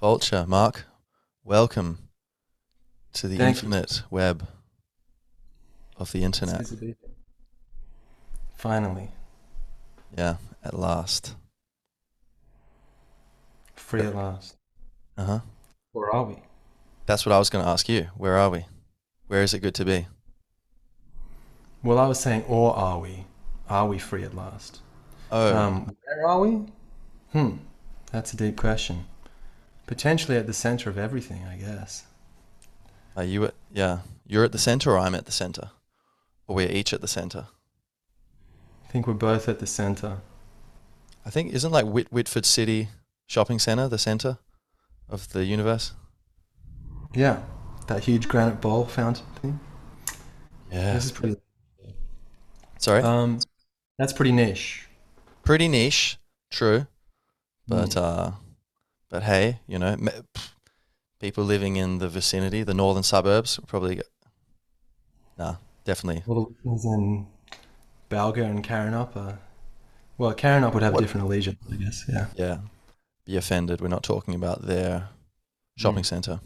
Vulture, Mark, welcome to the Thank you. infinite web of the internet. It's good to be here. Finally, Yeah, at last. free at last. Uh huh. Where are we? That's what I was going to ask you. Where are we? Where is it good to be? Well, I was saying, or are we? Are we free at last? Oh, Um, where are we? Hmm, that's a deep question. Potentially at the center of everything, I guess. are you at? Yeah, you're at the center, or I'm at the center, or we're each at the center. I think we're both at the center. I think isn't like Whit- Whitford City Shopping Center the center of the universe? Yeah, that huge granite bowl fountain thing. Yeah. This is pretty. Sorry. Um, that's pretty niche. Pretty niche, true, but Mm. uh, but hey, you know, people living in the vicinity, the northern suburbs, probably. Nah, definitely. The listeners in Balga and Karrinyup are. Well, Karrinyup would have What- different allegiance, I guess. Yeah. Yeah, be offended. We're not talking about their shopping Mm. center.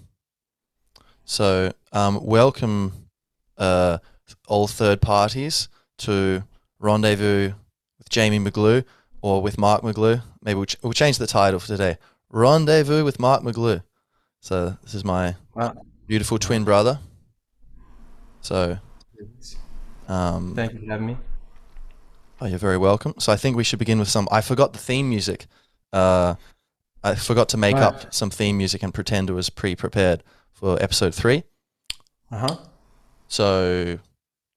So, um, welcome, uh, all third parties to Rendezvous with Jamie McGlue or with Mark McGlue. Maybe we'll, ch- we'll change the title for today. Rendezvous with Mark McGlue. So this is my Wow. beautiful twin brother. So, um, Thank you for having me. Oh, you're very welcome. So I think we should begin with some. I forgot the theme music. Uh, I forgot to make Right. up some theme music and pretend it was pre-prepared for episode three. Uh huh. So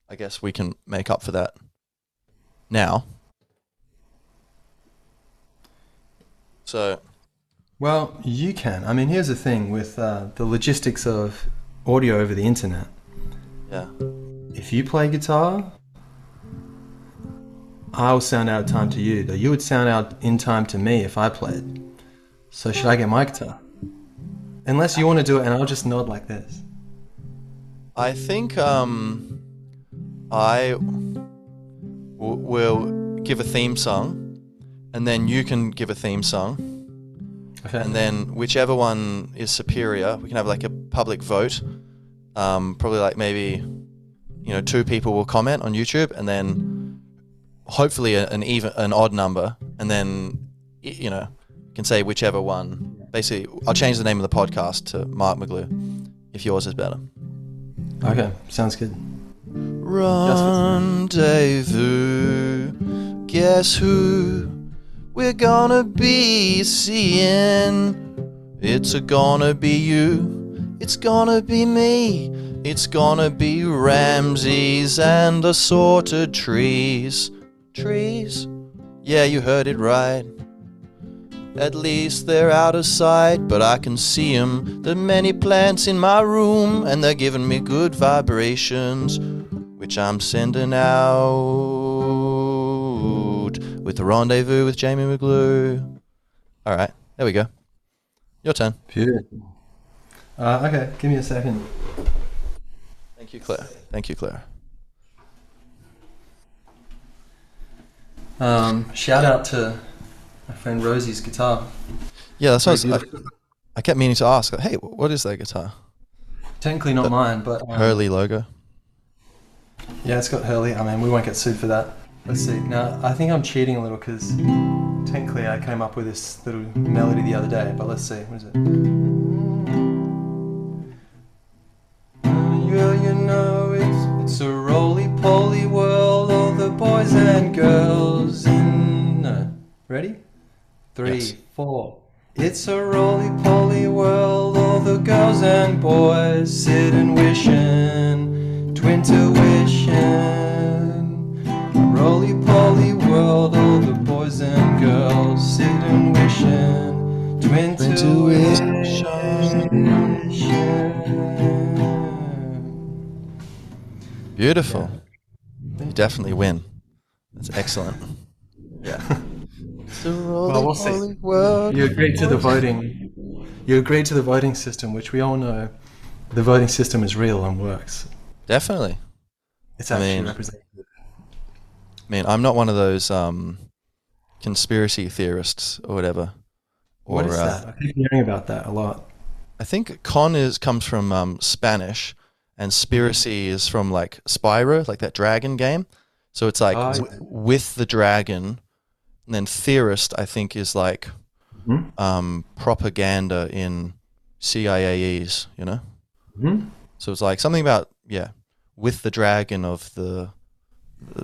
I guess we can make up for that now. So Well, you can. I mean, here's the thing with uh, the logistics of audio over the internet. yeah, If you play guitar, I'll sound out of time to you, though you would sound out in time to me if I played. So, should I get my guitar? Unless you want to do it, and I'll just nod like this. I think um, I w- will give a theme song, and then you can give a theme song. Okay. and then whichever one is superior, we can have like a public vote. Um, probably like maybe, you know, two people will comment on YouTube, and then hopefully an even an odd number, and then you know, can say whichever one. Basically, I'll change the name of the podcast to Mark McGlue, if yours is better. Okay, sounds good. Rendezvous. Guess who we're gonna be seeing? It's a gonna be you. It's gonna be me. It's gonna be Ramses and assorted trees. Trees? Yeah, you heard it right. At least they're out of sight, but I can see 'em. The many plants in my room, and they're giving me good vibrations, which I'm sending out with the rendezvous with Jamie McGlue. All right, there we go. Your turn. Beautiful. Uh, okay, give me a second. Thank you, Claire. Thank you, Claire. Um, shout out to my friend Rosie's guitar. Yeah, that's what I, was, I. Kept meaning to ask. Hey, what is that guitar? Technically not mine, but um, Hurley logo. Yeah, it's got Hurley. I mean, we won't get sued for that. Let's see. Now, I think I'm cheating a little because technically I came up with this little melody the other day, but let's see. What is it? Mm, well, you know, it's, it's a roly-poly world, all the boys and girls in... No. Ready? Three, Yes. four. It's a roly-poly world, all the girls and boys sitting wishing, Twintuition. Roly-poly world, all the boys and girls sitting wishing, twin Twintuition. Beautiful. You definitely win. That's excellent. Yeah. Well, we'll see. You agreed to the voting. You agreed to the voting system, which we all know the voting system is real and works. Definitely. It's I actually mean- representative. I mean, I'm not one of those um, conspiracy theorists or whatever. Or, what is uh, that? I keep hearing about that a lot. I think con is comes from um, Spanish, and spiracy is from like Spyro, like that dragon game. So it's like Oh, yeah. with the dragon, and then theorist I think is like Mhm. um, propaganda in CIAEs, you know. hmm So it's like something about yeah, with the dragon of the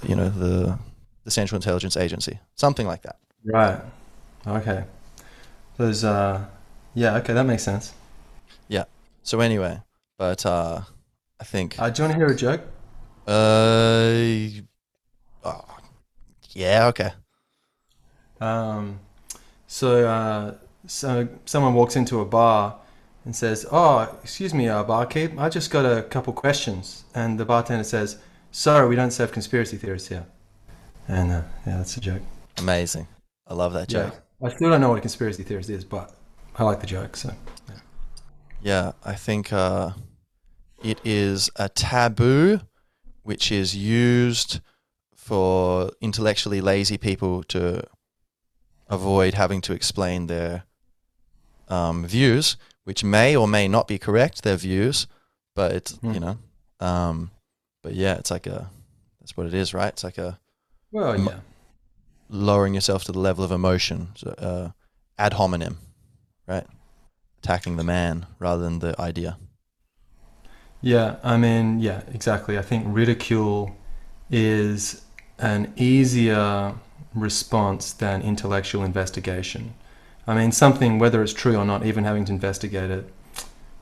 you know the the Central Intelligence Agency, something like that. Right. Okay. Those. Uh. Yeah. Okay. That makes sense. Yeah. So anyway, but uh, I think Uh, do you want to hear a joke? uh, oh, yeah, okay. Um, so, uh, so someone walks into a bar and says, "Oh, excuse me, uh, barkeep, I just got a couple questions." And the bartender says, "Sorry, we don't serve conspiracy theorists here." And uh, yeah, that's a joke. Amazing. I love that joke. Yeah, I still don't know what a conspiracy theorist is, but I like the joke. So, Yeah, yeah I think uh, it is a taboo which is used for intellectually lazy people to avoid having to explain their um, views, which may or may not be correct, their views, but it's, Hmm. you know, um, but yeah, it's like a, that's what it is, right? It's like a well, yeah, lowering yourself to the level of emotion, so, uh, ad hominem, right? Attacking the man rather than the idea. yeah. I mean, yeah, exactly. I think ridicule is an easier response than intellectual investigation. I mean, something, whether it's true or not, even having to investigate it,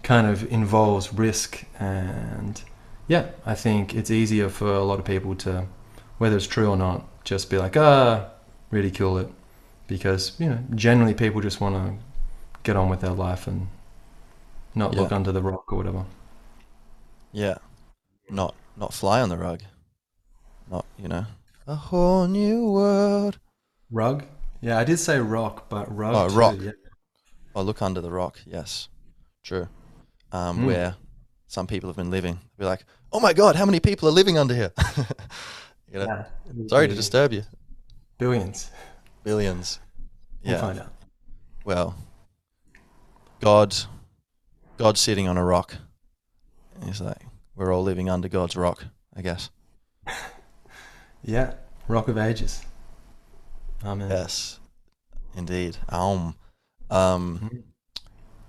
kind of involves risk. And yeah, I think it's easier for a lot of people to, whether it's true or not, just be like, ah, ridicule it. Because, you know, generally people just want to get on with their life and not look under the rock or whatever. Yeah, not not fly on the rug, not you know a whole new world. Rug? Yeah, I did say rock, but rug. Oh, too, rock. yeah. Or look under the rock. Yes, true. Um, Mm. Where some people have been living. Be like, oh my god, how many people are living under here? you know, Yeah. sorry to disturb you. Billions. Billions. We'll Yeah. find out. Well, God, God's sitting on a rock. He's like, we're all living under God's rock, I guess. Yeah, Rock of Ages. Amen. Yes, indeed. Um, um, Mhm.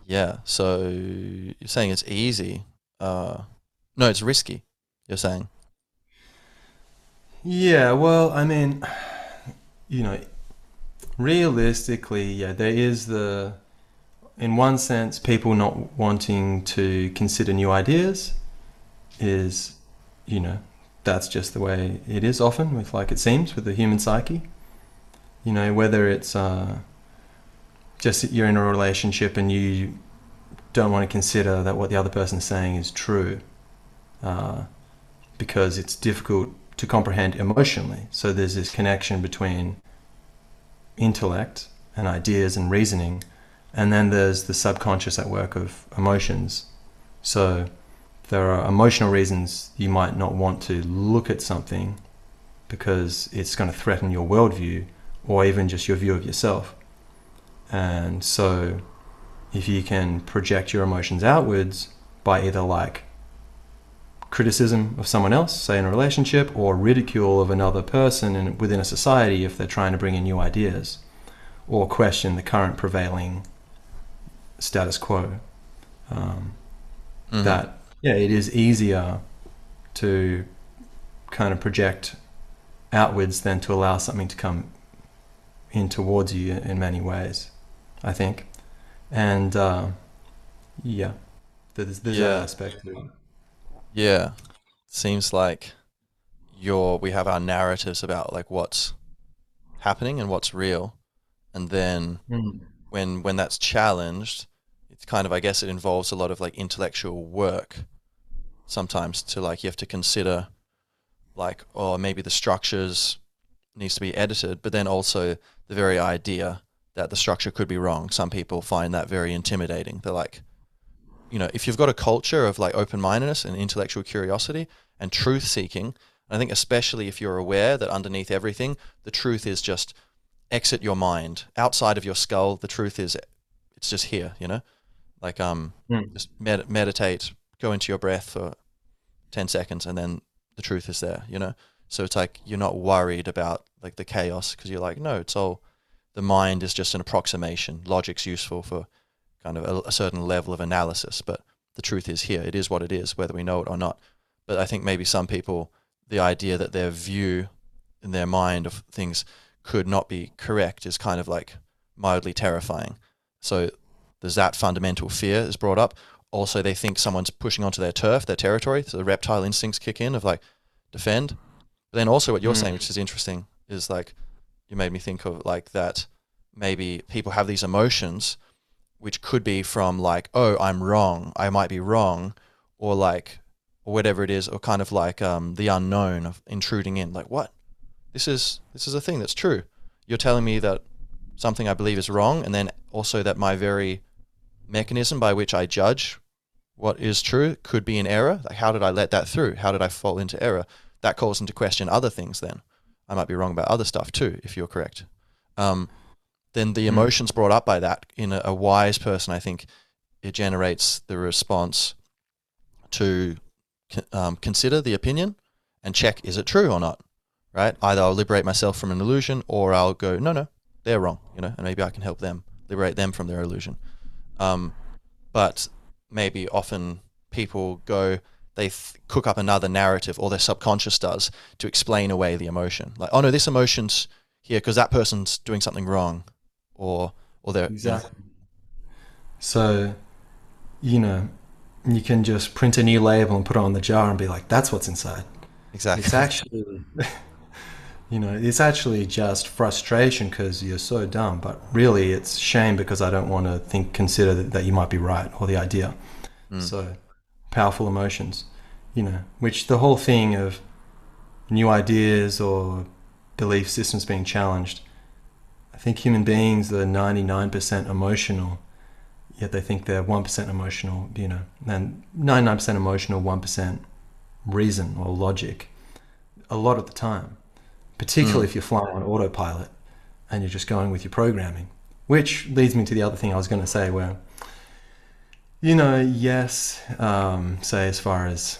yeah. So you're saying it's easy? Uh, no, it's risky. You're saying. Yeah, well, I mean, you know, realistically, yeah, there is the, in one sense, people not wanting to consider new ideas is, you know, that's just the way it is often with, like it seems, with the human psyche. You know, whether it's uh, just that you're in a relationship and you don't want to consider that what the other person's saying is true uh, because it's difficult to comprehend emotionally. So there's this connection between intellect and ideas and reasoning, and then there's the subconscious at work of emotions. So there are emotional reasons you might not want to look at something because it's going to threaten your worldview or even just your view of yourself. And so if you can project your emotions outwards by either like criticism of someone else, say in a relationship, or ridicule of another person in, within a society if they're trying to bring in new ideas, or question the current prevailing status quo. Um, Mhm. That yeah, it is easier to kind of project outwards than to allow something to come in towards you in many ways. I think, and uh, yeah, there's, there's Yeah. that aspect to it. Yeah, seems like your we have our narratives about like what's happening and what's real, and then hmm. when when that's challenged, it's kind of I guess it involves a lot of like intellectual work. Sometimes to like you have to consider, like oh maybe the structures needs to be edited, but then also the very idea that the structure could be wrong. Some people find that very intimidating. They're like, you know, if you've got a culture of like open mindedness and intellectual curiosity and truth seeking, I think especially if you're aware that underneath everything, the truth is just exit your mind. Outside of your skull, the truth is It's just here, you know. Like um, Mm. just med- meditate, go into your breath for ten seconds, and then the truth is there, you know. So it's like you're not worried about like the chaos because you're like, no, it's all the mind is just an approximation. Logic's useful for kind of a, a certain level of analysis, but the truth is here. It is what it is, whether we know it or not. But I think maybe some people, the idea that their view in their mind of things could not be correct is kind of like mildly terrifying. So there's that fundamental fear is brought up. Also, they think someone's pushing onto their turf, their territory. So the reptile instincts kick in of like defend. But then also what you're Mm. saying, which is interesting, is like you made me think of like that maybe people have these emotions which could be from like, oh, I'm wrong, I might be wrong, or like or whatever it is, or kind of like um, the unknown of intruding in. Like, what? This is this is a thing that's true. You're telling me that something I believe is wrong, and then also that my very mechanism by which I judge what is true could be in error. Like, how did I let that through? How did I fall into error? That calls into question other things. Then I might be wrong about other stuff too, if you're correct. Um, then the Mm. emotions brought up by that in a, a wise person, I think, it generates the response to um, consider the opinion and check is it true or not. Right? Either I'll liberate myself from an illusion, or I'll go, no, no, they're wrong. You know, and maybe I can help them liberate them from their illusion. Um, but maybe often people go, they th- cook up another narrative, or their subconscious does, to explain away the emotion. Like, oh no, this emotion's here because that person's doing something wrong, or or they're Exactly. So, you know, you can just print a new label and put it on the jar and be like, "That's what's inside." exactly It's actually, you know, it's actually just frustration because you're so dumb. But really, it's shame because I don't want to think, consider that, that you might be right or the idea. Mm. So, powerful emotions, you know, which the whole thing of new ideas or belief systems being challenged. I think human beings are 99% emotional, yet they think they're 1% emotional, you know, and 99% emotional, 1% reason or logic a lot of the time, particularly Mm. if you're flying on autopilot and you're just going with your programming. Which leads me to the other thing I was going to say, where, you know, yes, um, say as far as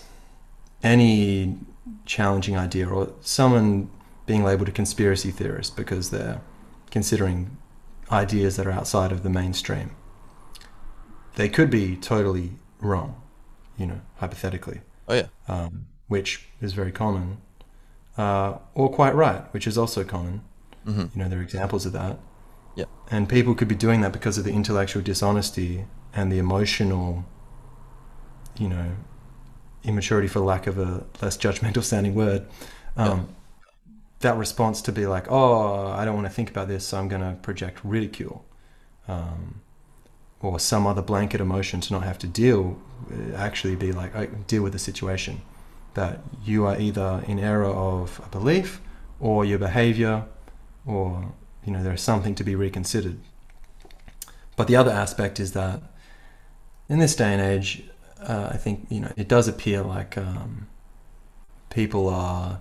any challenging idea or someone being labeled a conspiracy theorist because they're considering ideas that are outside of the mainstream. They could be totally wrong, you know, hypothetically oh yeah um, which is very common, uh, or quite right, which is also common. hmm You know, there are examples of that. Yeah. And people could be doing that because of the intellectual dishonesty and the emotional, you know, immaturity, for lack of a less judgmental sounding word. Um, That response to be like, oh, I don't want to think about this, so I'm going to project ridicule. Um, or some other blanket emotion to not have to deal, uh, actually be like, I deal with the situation. That you are either in error of a belief or your behavior or you know there's something to be reconsidered but the other aspect is that in this day and age uh, i think you know it does appear like um, people are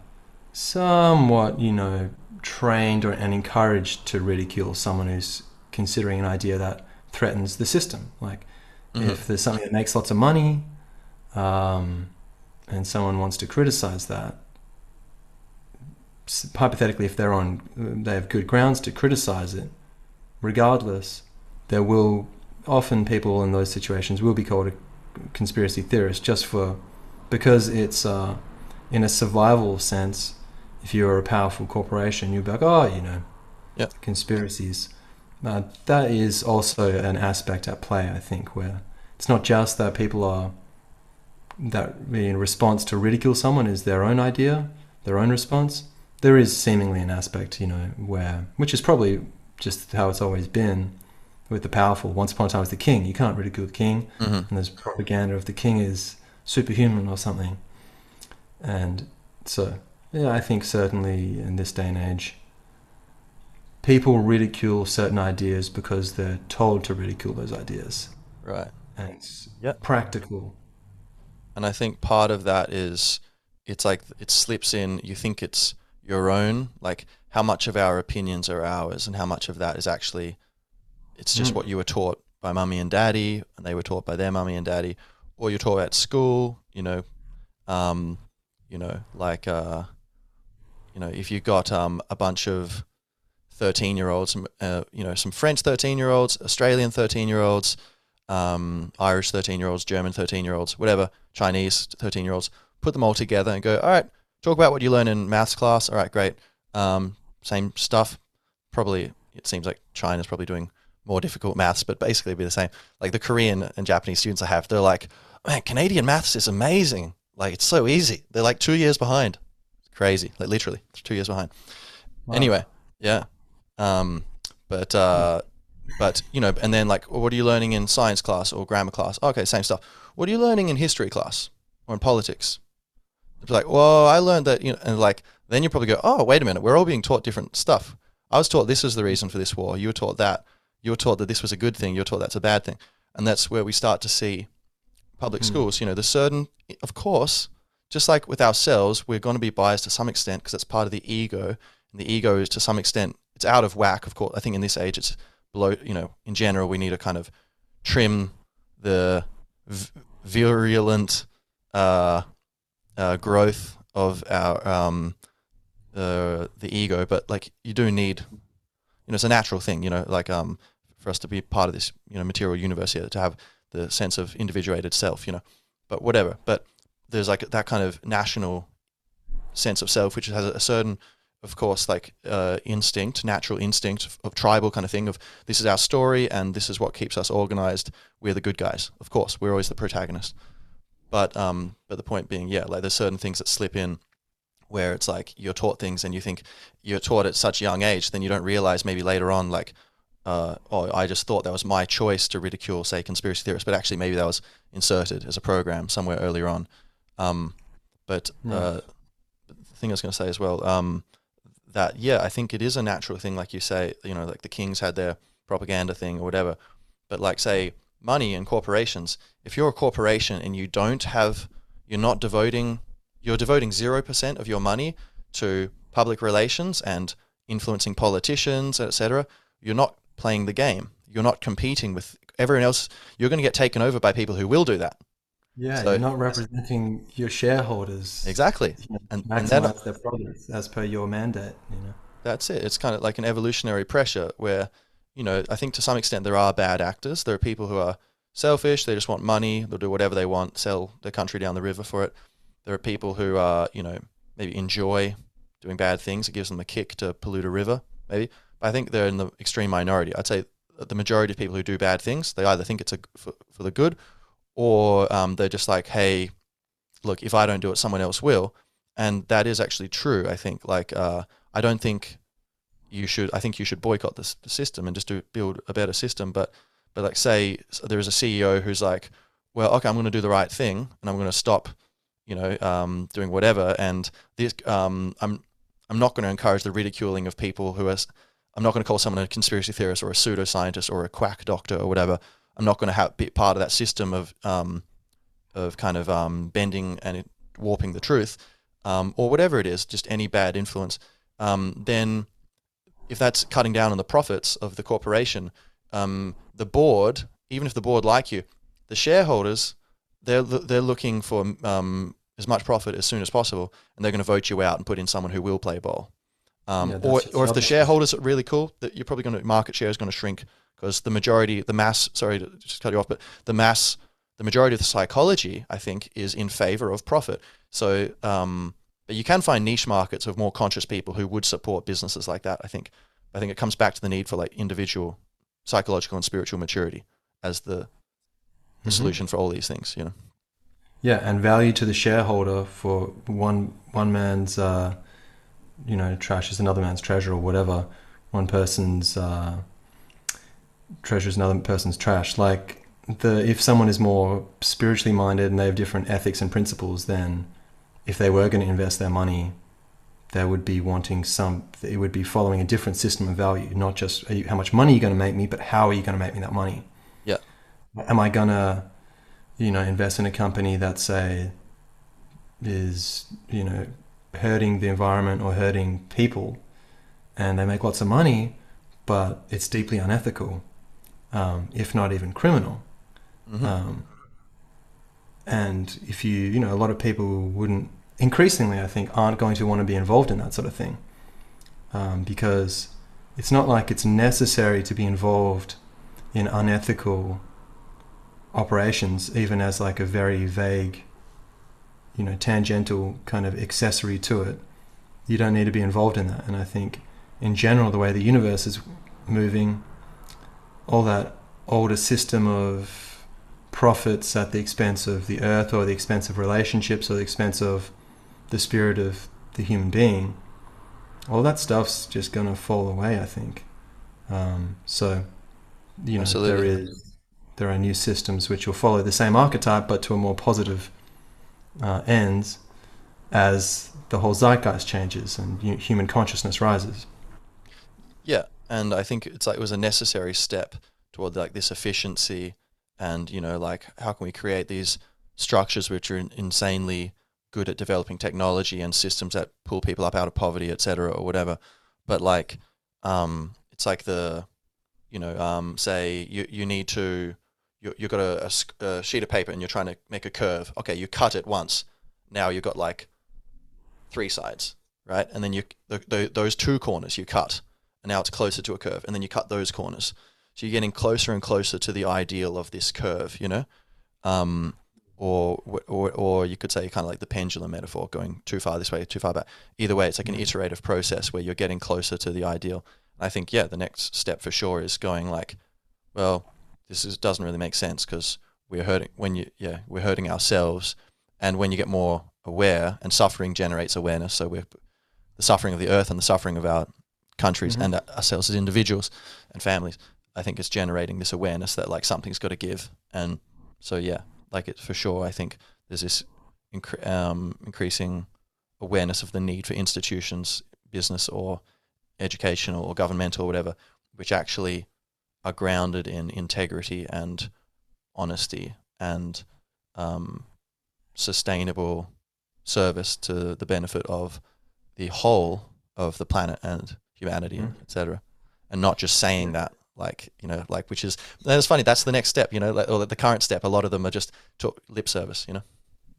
somewhat you know trained or and encouraged to ridicule someone who's considering an idea that threatens the system like Mhm. if there's something that makes lots of money um, and someone wants to criticize that hypothetically if they're on they have good grounds to criticize it regardless there will often people in those situations will be called a conspiracy theorist just for because it's uh, in a survival sense if you're a powerful corporation you'll be like oh you know Yep. conspiracies uh, that is also an aspect at play i think where it's not just that people are that in response to ridicule someone is their own idea their own response there is seemingly an aspect, you know, where which is probably just how it's always been with the powerful. Once upon a time, it was the king. You can't ridicule the king, hmm and there's propaganda of the king is superhuman or something. And so, yeah, I think certainly in this day and age, people ridicule certain ideas because they're told to ridicule those ideas, right and it's Yeah. practical. And I think part of that is it's like it slips in, you think it's your own, like how much of our opinions are ours and how much of that is actually it's just Mm. what you were taught by mummy and daddy, and they were taught by their mummy and daddy, or you're taught at school. You know, um, you know, like uh, you know, if you've got um, a bunch of 13 year olds, uh, you know, some French 13 year olds, Australian 13 year olds, um, Irish 13 year olds, German 13 year olds, whatever, Chinese 13 year olds, put them all together and go, all right, talk about what you learn in maths class. All right, great. Um, same stuff. Probably, it seems like China's probably doing more difficult maths, but basically be the same. Like the Korean and Japanese students I have, they're like, man, Canadian maths is amazing. Like it's so easy. They're like two years behind. Crazy. Like literally two years behind. Wow. Anyway, yeah. Um, but uh, but you know, and then like, what are you learning in science class or grammar class? Okay, same stuff. What are you learning in history class or in politics? It's like, well, I learned that, you know, and like, then you probably go, oh, wait a minute, we're all being taught different stuff. I was taught this is the reason for this war. You were taught that. You were taught that this was a good thing. You were taught that's a bad thing. And that's where we start to see public Hmm. schools. You know, the certain, of course, just like with ourselves, we're going to be biased to some extent because that's part of the ego. And the ego is to some extent, it's out of whack, of course. I think in this age, it's below, you know, in general, we need to kind of trim the virulent uh, uh, growth of our um, uh, the ego, but like you do need, you know, it's a natural thing, you know, like um, for us to be part of this, you know, material universe here, to have the sense of individuated self, you know, but whatever. But there's like that kind of national sense of self, which has a certain, of course, like uh, instinct, natural instinct of, of tribal kind of thing of this is our story and this is what keeps us organized. We're the good guys, of course. We're always the protagonist. But um, but the point being, yeah, like there's certain things that slip in where it's like you're taught things and you think you're taught at such a young age, then you don't realize maybe later on, like, uh, oh, I just thought that was my choice to ridicule, say, conspiracy theorists, but actually maybe that was inserted as a program somewhere earlier on. Um, but uh, the thing I was going to say as well, um, that yeah, I think it is a natural thing, like you say, you know, like the kings had their propaganda thing or whatever. But like say money and corporations, if you're a corporation and you don't have, you're not devoting, you're devoting zero percent of your money to public relations and influencing politicians, etc. You're not playing the game. You're not competing with everyone else. You're going to get taken over by people who will do that. Yeah, So- you're not representing your shareholders. Exactly. And- and then- their profits as per your mandate. You know. That's it. It's kind of like an evolutionary pressure where, you know, I think to some extent there are bad actors. There are people who are selfish. They just want money. They'll do whatever they want, sell their country down the river for it. There are people who are, you know, maybe enjoy doing bad things. It gives them a kick to pollute a river, maybe. But I think they're in the extreme minority. I'd say the majority of people who do bad things, they either think it's a, for, for the good or um, they're just like, hey, look, if I don't do it, someone else will. And that is actually true, I think. Like, uh, I don't think you should, I think you should boycott this, the system and just do build a better system. But, but like, say there is a CEO who's like, well, okay, I'm going to do the right thing and I'm going to stop, you know, um, doing whatever. And this, um, I'm, I'm not going to encourage the ridiculing of people who are, I'm not going to call someone a conspiracy theorist or a pseudoscientist or a quack doctor or whatever. I'm not going to be part of that system of, um, of kind of um, bending and warping the truth, um, or whatever it is, just any bad influence. Um, then, if that's cutting down on the profits of the corporation, um, the board, even if the board like you, the shareholders, they're they're looking for um, as much profit as soon as possible, and they're going to vote you out and put in someone who will play ball. Um, Yeah, or, or if the shareholders are really cool, that you're probably going to market share is going to shrink because the majority, the mass. Sorry to just cut you off, but the mass, the majority of the psychology, I think, is in favor of profit. So, um, but you can find niche markets of more conscious people who would support businesses like that. I think. I think it comes back to the need for like individual psychological and spiritual maturity as the the Mhm. solution for all these things. You know. Yeah, and value to the shareholder for one one man's, uh, you know, trash is another man's treasure or whatever. One person's uh, treasure is another person's trash. Like the if someone is more spiritually minded and they have different ethics and principles, then if they were going to invest their money, they would be wanting some. It would be following a different system of value, not just are you, how much money you're going to make me, but how are you going to make me that money? Yeah. Am I gonna you know, invest in a company that say is, you know, hurting the environment or hurting people and they make lots of money, but it's deeply unethical. um, if not even criminal. Mhm. Um, and if you, you know, a lot of people wouldn't, increasingly, I think, aren't going to want to be involved in that sort of thing. Um, because it's not like it's necessary to be involved in unethical operations, even as like a very vague, you know, tangential kind of accessory to it. You don't need to be involved in that. And I think, in general, the way the universe is moving, all that older system of profits at the expense of the earth or the expense of relationships or the expense of the spirit of the human being, all that stuff's just going to fall away, I think. Um, so, you know, there Absolutely. is there are new systems which will follow the same archetype but to a more positive uh, ends as the whole zeitgeist changes and hu- human consciousness rises. Yeah, and I think it's like it was a necessary step toward like this efficiency, and you know, like how can we create these structures which are insanely good at developing technology and systems that pull people up out of poverty, etc., or whatever. But like, um, it's like the, you know, um, say you you need to, you you got a, a a sheet of paper and you're trying to make a curve. Okay, you cut it once. Now you've got like three sides, right? And then you the, the, those two corners you cut and now it's closer to a curve and then you cut those corners so you're getting closer and closer to the ideal of this curve you know um, or, or or you could say kind of like the pendulum metaphor going too far this way too far back either way it's like an Mhm. iterative process where you're getting closer to the ideal i think yeah the next step for sure is going like well this is, doesn't really make sense because we're hurting when you yeah we're hurting ourselves and when you get more aware and suffering generates awareness so we're the suffering of the earth and the suffering of our countries Mhm. and ourselves as individuals and families i think it's generating this awareness that like something's got to give and so yeah like it for sure i think there's this um, increasing awareness of the need for institutions business or educational or governmental or whatever which actually are grounded in integrity and honesty and um, sustainable service to the benefit of the whole of the planet and humanity, Mm. etc. And not just saying that, like you know, like which is that's funny. That's the next step, you know, like, or the current step. A lot of them are just talk, lip service, you know.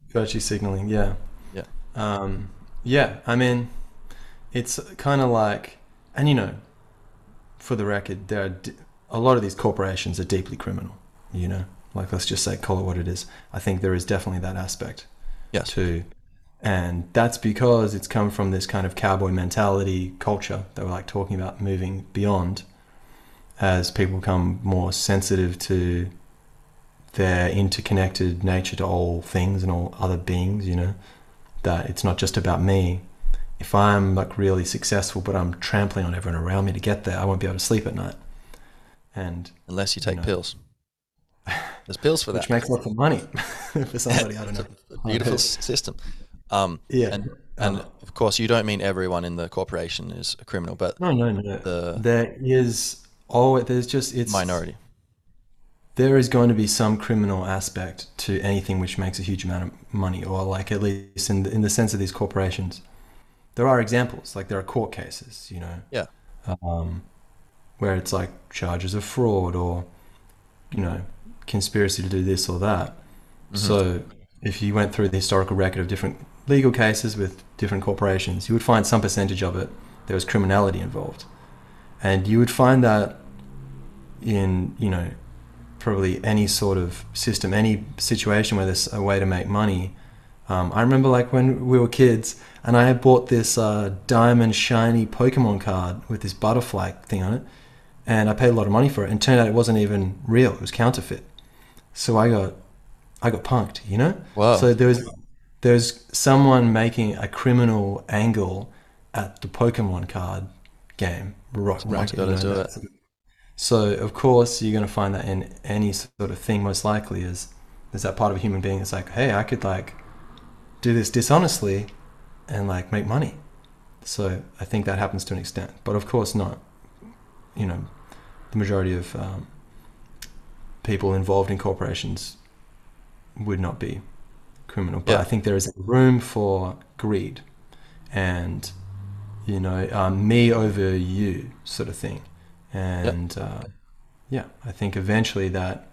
Virtue signaling, yeah. Yeah. Um, yeah, I mean, it's kind of like, and you know, for the record, there are d- a lot of these corporations are deeply criminal, you know, like let's just say, call it what it is. I think there is definitely that aspect Yes. too. And that's because it's come from this kind of cowboy mentality culture that we're like talking about moving beyond as people become more sensitive to their interconnected nature to all things and all other beings, you know, that it's not just about me. If I'm like really successful, but I'm trampling on everyone around me to get there, I won't be able to sleep at night. And Unless you take know. pills. There's pills for that, which makes lots of money for somebody, I don't know. A beautiful system. Um, Yeah. and and Um, of course, you don't mean everyone in the corporation is a criminal, but no, no, no, no. the There is oh, there's just it's minority. There is going to be some criminal aspect to anything which makes a huge amount of money, or like at least in the, in the sense of these corporations. There are examples, like there are court cases, you know, Yeah. um, where it's like charges of fraud or you know conspiracy to do this or that. Mhm. So if you went through the historical record of different legal cases with different corporations, you would find some percentage of it there was criminality involved, and you would find that in you know probably any sort of system, any situation where there's a way to make money. Um, I remember like when we were kids, and I had bought this uh, diamond shiny Pokemon card with this butterfly thing on it, and I paid a lot of money for it, and it turned out it wasn't even real; it was counterfeit. So I got, I got punked, you know. Wow. So there was, there's someone making a criminal angle at the Pokemon card game. Rock, gotta you know, do that's- So of course you're going to find that in any sort of thing. Most likely is there's that part of a human being that's like, hey, I could like do this dishonestly and like make money. So I think that happens to an extent, but of course not. You know, the majority of um, people involved in corporations would not be criminal. But Yeah. I think there is room for greed and, you know, um, me over you sort of thing. And uh, yeah, I think eventually that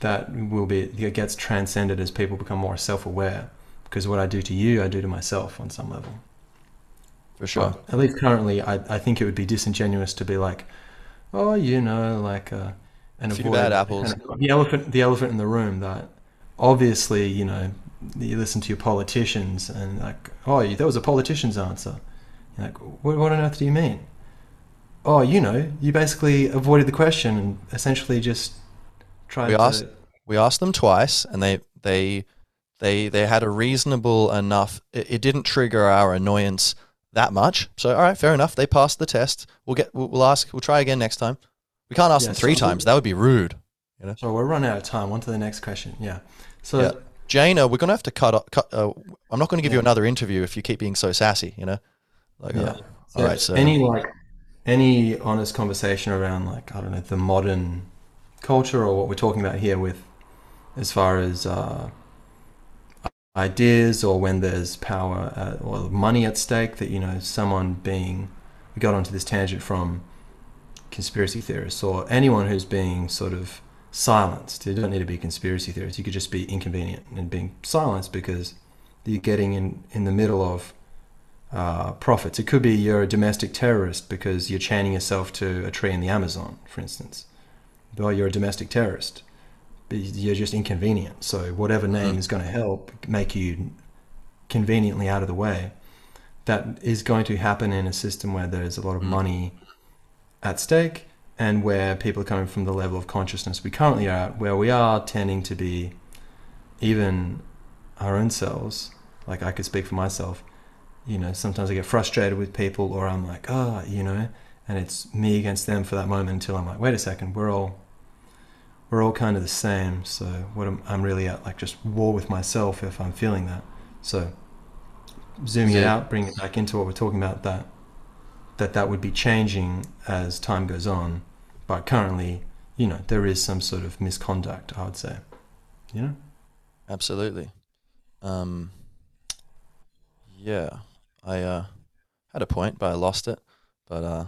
that will be it gets transcended as people become more self-aware. Because what I do to you, I do to myself on some level. For sure. But at least currently, I, I think it would be disingenuous to be like, oh, you know, like uh, and few avoid bad apples. kind of the elephant the elephant in the room that obviously you know you listen to your politicians and like oh that was a politician's answer. You're like what, what on earth do you mean? Oh, you know, you basically avoided the question and essentially just tried We to. asked- We asked them twice, and they they they they had a reasonable enough. It, it didn't trigger our annoyance that much. So all right, fair enough. They passed the test. We'll get. We'll, we'll ask. We'll try again next time. We can't ask Yeah, them three so- times. That would be rude. So we're running out of time. On to the next question. Yeah. So Yeah. Jane, uh, we're gonna have to cut. cut uh, I'm not going to give you another interview if you keep being so sassy. You know. Like, uh, Yeah. all right. So any like any honest conversation around like I don't know the modern culture or what we're talking about here with as far as uh, ideas or when there's power uh, or money at stake that you know someone being we got onto this tangent from conspiracy theorists or anyone who's being sort of silenced. You don't need to be conspiracy theorists. You could just be inconvenient and being silenced because you're getting in in the middle of uh, profits. It could be you're a domestic terrorist because you're chaining yourself to a tree in the Amazon, for instance. Or you're a domestic terrorist, you're just inconvenient. So whatever name Mm. is going to help make you conveniently out of the way, that is going to happen in a system where there's a lot of Mm. money at stake and where people are coming from the level of consciousness we currently are at, where we are tending to be even our own selves. Like I could speak for myself you know, sometimes I get frustrated with people, or I'm like, oh, you know, and it's me against them for that moment until I'm like, wait a second, we're all, we're all kind of the same. So what I'm, I'm really at, like, just war with myself if I'm feeling that. So zooming it out, bringing it back into what we're talking about, that that that would be changing as time goes on, but currently, you know, there is some sort of misconduct. I would say, you know. Absolutely. Um, yeah, I uh, had a point, but I lost it. But uh,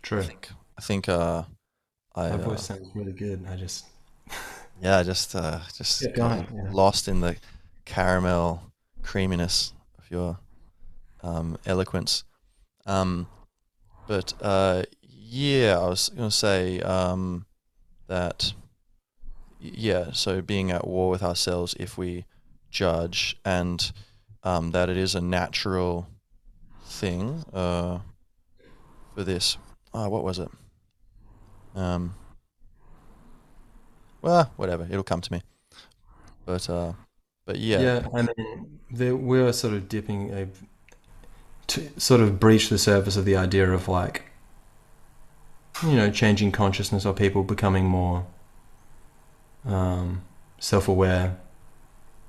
True. I think I think uh, I My uh, voice sounds really good. I just yeah, just uh, just going, yeah. lost in the caramel creaminess of your um, eloquence. Um, but uh, yeah, I was going to say um, that yeah, so being at war with ourselves if we judge and um, that it is a natural thing uh, for this. Oh, what was it? Um, well, whatever. It'll come to me. But uh, but yeah, Yeah, I mean, there, we're sort of dipping a to sort of breach the surface of the idea of like, you know, changing consciousness or people becoming more um, self-aware,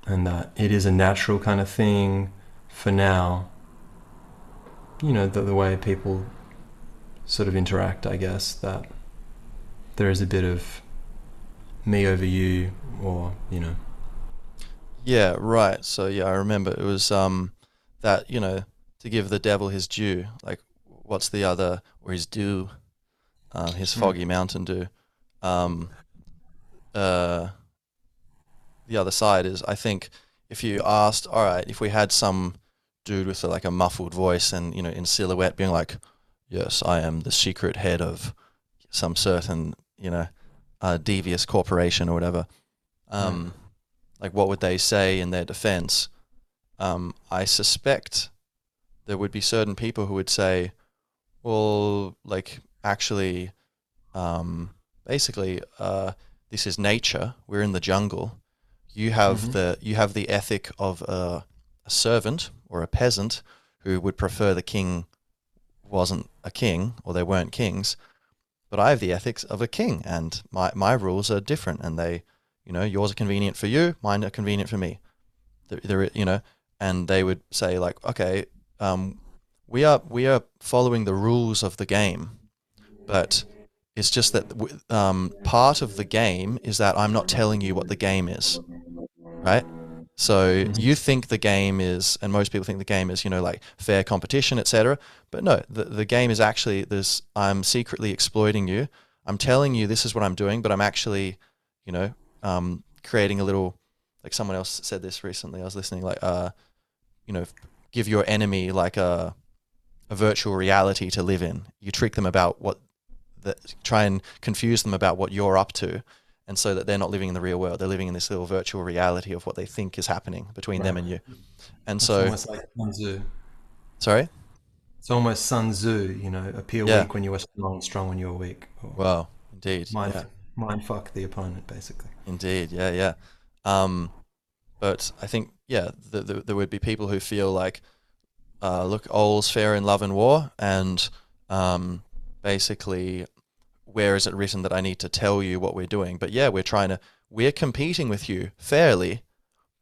and that it is a natural kind of thing for now. You know, the, the way people sort of interact, I guess that there is a bit of me over you, or you know. Yeah, right. So yeah, I remember it was um that you know to give the devil his due. Like, what's the other or his due? Um, his Hmm. foggy mountain dew. Um, uh, the other side is I think if you asked, all right, if we had some dude with like a muffled voice and you know in silhouette being like, yes, I am the secret head of some certain you know a devious corporation or whatever. Um, like what would they say in their defense? Um, I suspect there would be certain people who would say, well, like actually, um, basically, uh, this is nature. We're in the jungle. You have Mhm. the you have the ethic of a, a servant or a peasant who would prefer the king wasn't a king or they weren't kings. But I have the ethics of a king, and my, my rules are different, and they you know, yours are convenient for you, mine are convenient for me. There, you know, and they would say like, okay, um, we are we are following the rules of the game, but it's just that um, part of the game is that I'm not telling you what the game is, right? So Mhm. you think the game is, and most people think the game is, you know, like fair competition, etc. But no, the the game is actually this. I'm secretly exploiting you. I'm telling you this is what I'm doing, but I'm actually, you know, um, creating a little. Like someone else said this recently. I was listening. Like, uh, you know, give your enemy like a a virtual reality to live in. You trick them about what that try and confuse them about what you're up to, and so that they're not living in the real world. They're living in this little virtual reality of what they think is happening between them and you. And It's so, almost like Sun Tzu. sorry. It's almost Sun Tzu, you know, appear Yeah. weak when you are strong, strong when you are weak. Or Wow. Indeed. mind, yeah. mind fuck the opponent, basically. Indeed, yeah, yeah. Um, but I think, yeah, th- th- there would be people who feel like, uh, look, all's fair in love and war, and um, basically, where is it written that I need to tell you what we're doing? But yeah, we're trying to, we're competing with you fairly,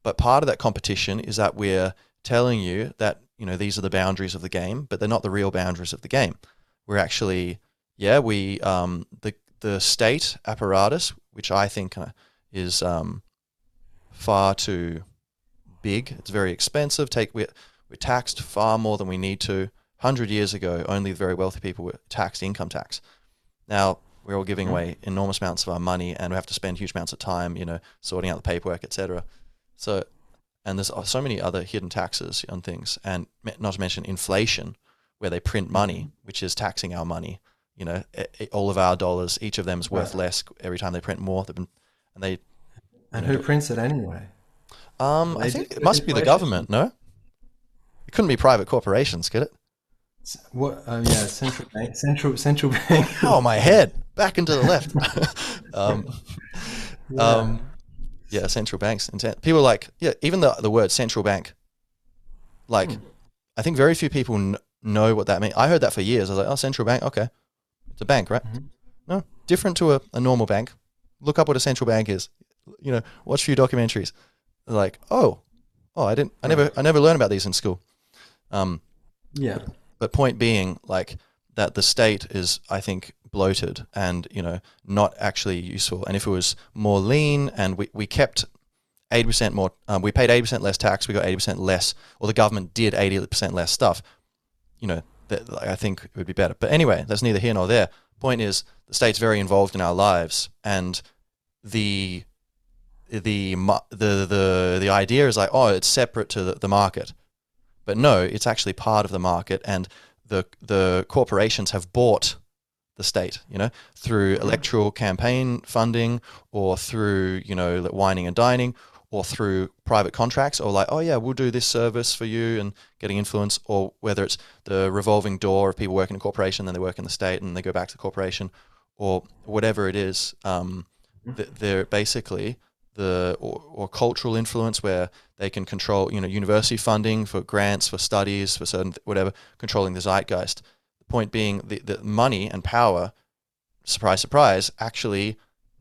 but part of that competition is that we're telling you that you know these are the boundaries of the game, but they're not the real boundaries of the game. We're actually, yeah, we um, the the state apparatus, which I think uh, is um, far too big. It's very expensive. Take we're, we're taxed far more than we need to. Hundred years ago, only the very wealthy people were taxed income tax. Now we're all giving Mhm. away enormous amounts of our money, and we have to spend huge amounts of time, you know, sorting out the paperwork, etc. So, and there's so many other hidden taxes on things, and not to mention inflation, where they print money, which is taxing our money. You know, all of our dollars, each of them is worth Right. less every time they print more. Been, and they And who prints it anyway? Um, I think it must be the government. No, it couldn't be private corporations, could it? What? Oh yeah, central bank. Central central bank. Oh, my head back and to the left. um, Yeah. um, yeah, central banks. People are like, yeah, even the the word central bank. Like, Hmm. I think very few people kn- know what that means. I heard that for years. I was like, oh, central bank, okay, it's a bank, right? Mhm. No, different to a, a normal bank. Look up what a central bank is. You know, watch a few documentaries. Like, oh, oh, I didn't, I never, I never learned about these in school. Um, yeah. But point being like that the state is i think bloated and you know not actually useful. And if it was more lean and we, we kept 80% more um, we paid 80% less tax we got 80% less or the government did 80% less stuff you know that, like, i think it would be better. But anyway that's neither here nor there. Point is the state's very involved in our lives and the the the the the idea is like oh it's separate to the, the market but no, it's actually part of the market, and the the corporations have bought the state, you know, through electoral campaign funding, or through you know wining and dining, or through private contracts, or like oh yeah, we'll do this service for you and getting influence, or whether it's the revolving door of people working in a corporation, then they work in the state and they go back to the corporation, or whatever it is. Um, th- they're basically the or, or cultural influence where they can control, you know, university funding for grants, for studies, for certain whatever, controlling the zeitgeist. The point being, the, the money and power, surprise, surprise, actually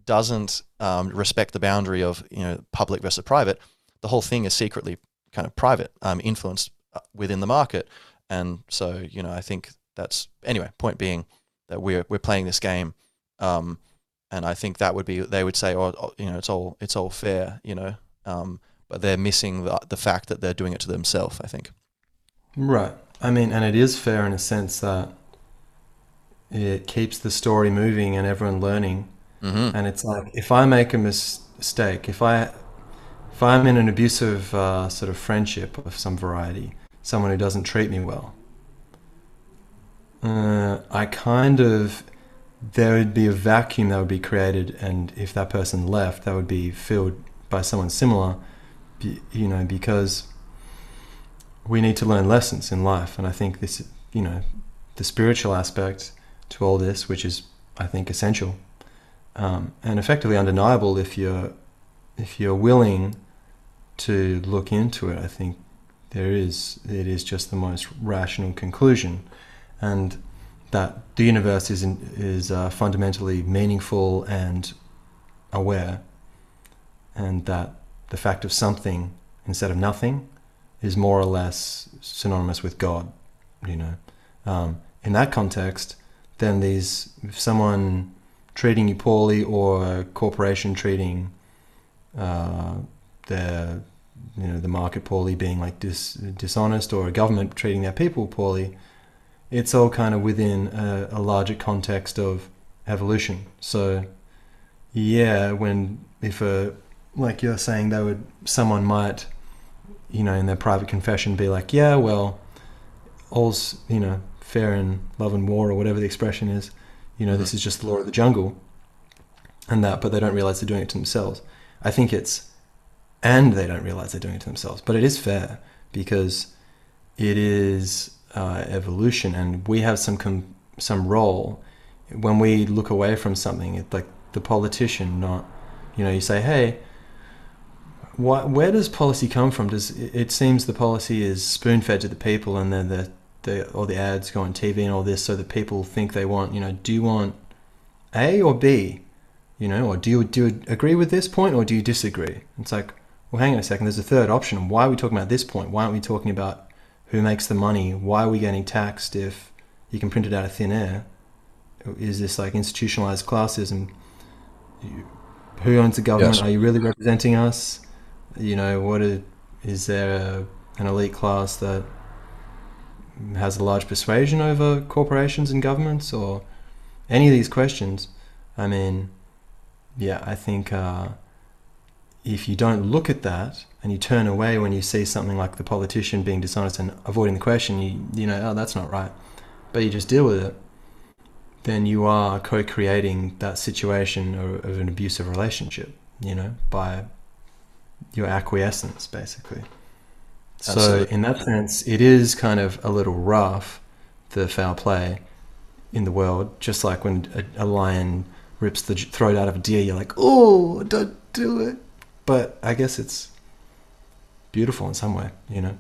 doesn't um, respect the boundary of you know public versus private. The whole thing is secretly kind of private, um, influenced uh, within the market, and so you know I think that's anyway. Point being that we're we're playing this game, um, and I think that would be they would say, oh, oh, you know, it's all it's all fair, you know, um, but they're missing the the fact that they're doing it to themselves. I think. Right. I mean, and it is fair in a sense that it keeps the story moving and everyone learning. Mm-hmm. And it's like if I make a mistake, if I if I'm in an abusive uh, sort of friendship of some variety, someone who doesn't treat me well, uh, I kind of there would be a vacuum that would be created, and if that person left, that would be filled by someone similar. You know, because we need to learn lessons in life, and I think this, you know, the spiritual aspect to all this, which is I think essential um, and effectively undeniable if you're if you're willing to look into it. I think there is it is just the most rational conclusion, and that the universe is in, is uh, fundamentally meaningful and aware, and that the fact of something instead of nothing is more or less synonymous with God. You know, um, in that context, then these if someone treating you poorly or a corporation treating uh, the you know the market poorly being like dis- dishonest or a government treating their people poorly it's all kind of within a, a larger context of evolution. So, yeah, when if a like you're saying, they would someone might, you know, in their private confession, be like, yeah, well, all's you know fair in love and war or whatever the expression is. You know, this mm-hmm. is just the law of the jungle, and that, but they don't realize they're doing it to themselves. I think it's, and they don't realize they're doing it to themselves. But it is fair because it is uh, evolution, and we have some com- some role when we look away from something. It's like the politician, not you know, you say, hey. Where does policy come from? Does it, seems the policy is spoon fed to the people, and then the the all the ads go on TV and all this, so that people think they want. You know, do you want A or B? You know, or do you do you agree with this point or do you disagree? It's like, well, hang on a second. There's a third option. Why are we talking about this point? Why aren't we talking about who makes the money? Why are we getting taxed if you can print it out of thin air? Is this like institutionalized classism? Who owns the government? Yes. Are you really representing us? You know, what is, is there a, an elite class that has a large persuasion over corporations and governments, or any of these questions? I mean, yeah, I think uh, if you don't look at that and you turn away when you see something like the politician being dishonest and avoiding the question, you you know, oh, that's not right, but you just deal with it, then you are co-creating that situation of, of an abusive relationship, you know, by your acquiescence, basically. So in that sense, it is kind of a little rough, the foul play in the world. Just like when a, a lion rips the throat out of a deer, you're like, oh, don't do it. But I guess it's beautiful in some way, you know.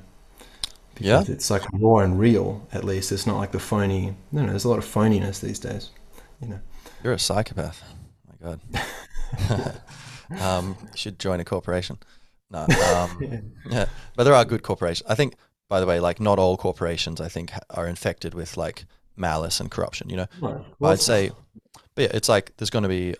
Yeah. Because It's like raw and real. At least it's not like the phony. No, no. There's a lot of phoniness these days. You know. You're a psychopath. my God. um, should join a corporation. No. Um, yeah, but there are good corporations. I think, by the way, like not all corporations, I think, are infected with like malice and corruption. You know, Right. I'd say, but yeah, it's like there's going to be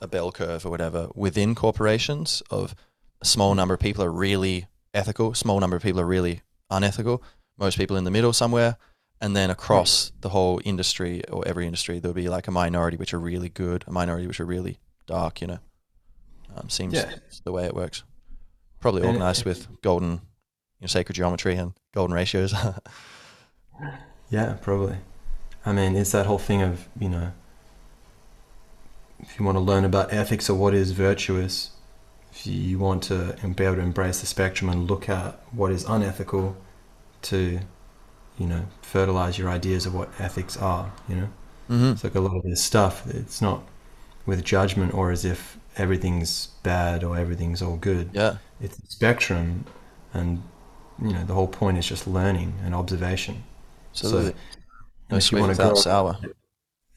a bell curve or whatever within corporations of a small number of people are really ethical, small number of people are really unethical, most people in the middle somewhere, and then across the whole industry or every industry there'll be like a minority which are really good, a minority which are really dark. You know, um, seems Yeah. the way it works. Probably organized with golden, you know, sacred geometry and golden ratios. Yeah, probably. I mean, it's that whole thing of, you know, if you want to learn about ethics or what is virtuous, if you want to be able to embrace the spectrum and look at what is unethical to, you know, fertilize your ideas of what ethics are, you know? mm-hmm. It's like a lot of this stuff, it's not with judgment or as if everything's bad or everything's all good. Yeah, It's a spectrum, and, you know, the whole point is just learning and observation. absolutely. no if you sweet wanna without sour.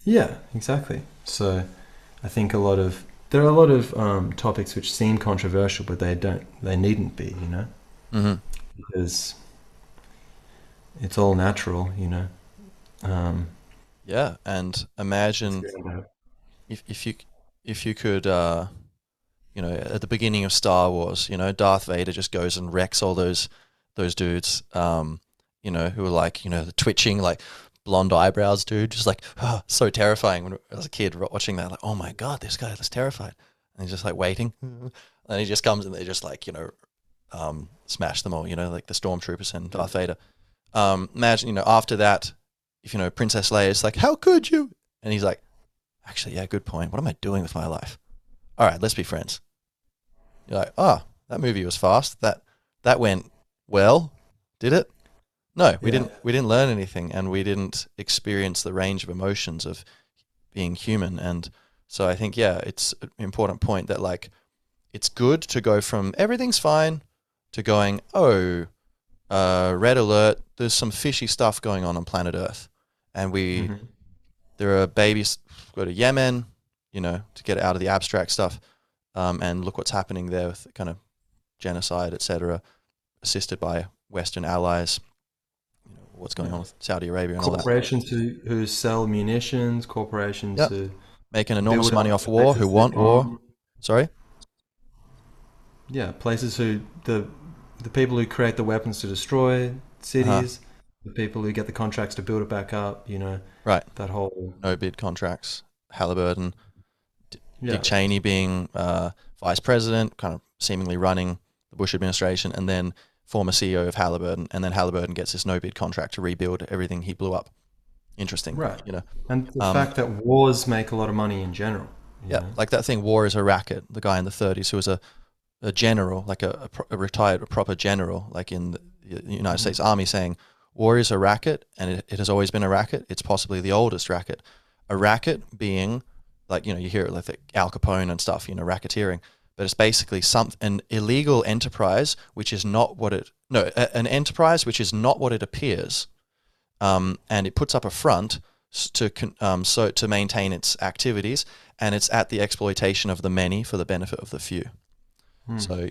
Yeah, exactly. So I think a lot of there are a lot of um, topics which seem controversial, but they don't. They needn't be, you know, Mm-hmm. because it's all natural, you know. Um, Yeah, and imagine if if you if you could, uh, you know, at the beginning of Star Wars, you know, Darth Vader just goes and wrecks all those those dudes, um, you know, who are like, you know, the twitching like blonde eyebrows dude, just like oh, so terrifying. When I was a kid watching that, like, oh my god, this guy is terrified, and he's just like waiting, and he just comes and they just like you know, um, smash them all, you know, like the stormtroopers and Darth Vader. Um, imagine, you know, after that, if you know Princess Leia is like, how could you? And he's like, actually, yeah, good point. What am I doing with my life? All right, let's be friends. You're like, oh, that movie was fast. That that went well, did it? No, we Yeah. didn't. We didn't learn anything, and we didn't experience the range of emotions of being human. And so I think, yeah, it's an important point that like, it's good to go from everything's fine to going, oh, uh, red alert. There's some fishy stuff going on on planet Earth, and we Mhm. there are babies go to Yemen, you know, to get out of the abstract stuff, um, and look what's happening there with kind of genocide, etc., assisted by Western allies. What's going on with Saudi Arabia and all that, corporations who, who sell munitions, corporations Yep. who making enormous money off war, who want war. bomb. Sorry, Yeah, places who the the people who create the weapons to destroy cities, the people who get the contracts to build it back up. You know, Right. That whole no bid contracts. Halliburton, Yeah. Dick Cheney being uh, vice president, kind of seemingly running the Bush administration, and then former CEO of Halliburton, and then Halliburton gets this no bid contract to rebuild everything he blew up. Interesting, Right. You know, And the Um, fact that wars make a lot of money in general. yeah, know? like that thing. War is a racket. The guy in the 30s who was a, a general, like a, a, pro- a retired, a proper general, like in the United. States Army, saying war is a racket, and it, it has always been a racket. It's possibly the oldest racket. A racket being like you know you hear it like the Al Capone and stuff, you know, racketeering. But it's basically some an illegal enterprise which is not what it no a, an enterprise which is not what it appears, um, and it puts up a front to um, so to maintain its activities, and it's at the exploitation of the many for the benefit of the few. Hmm. So,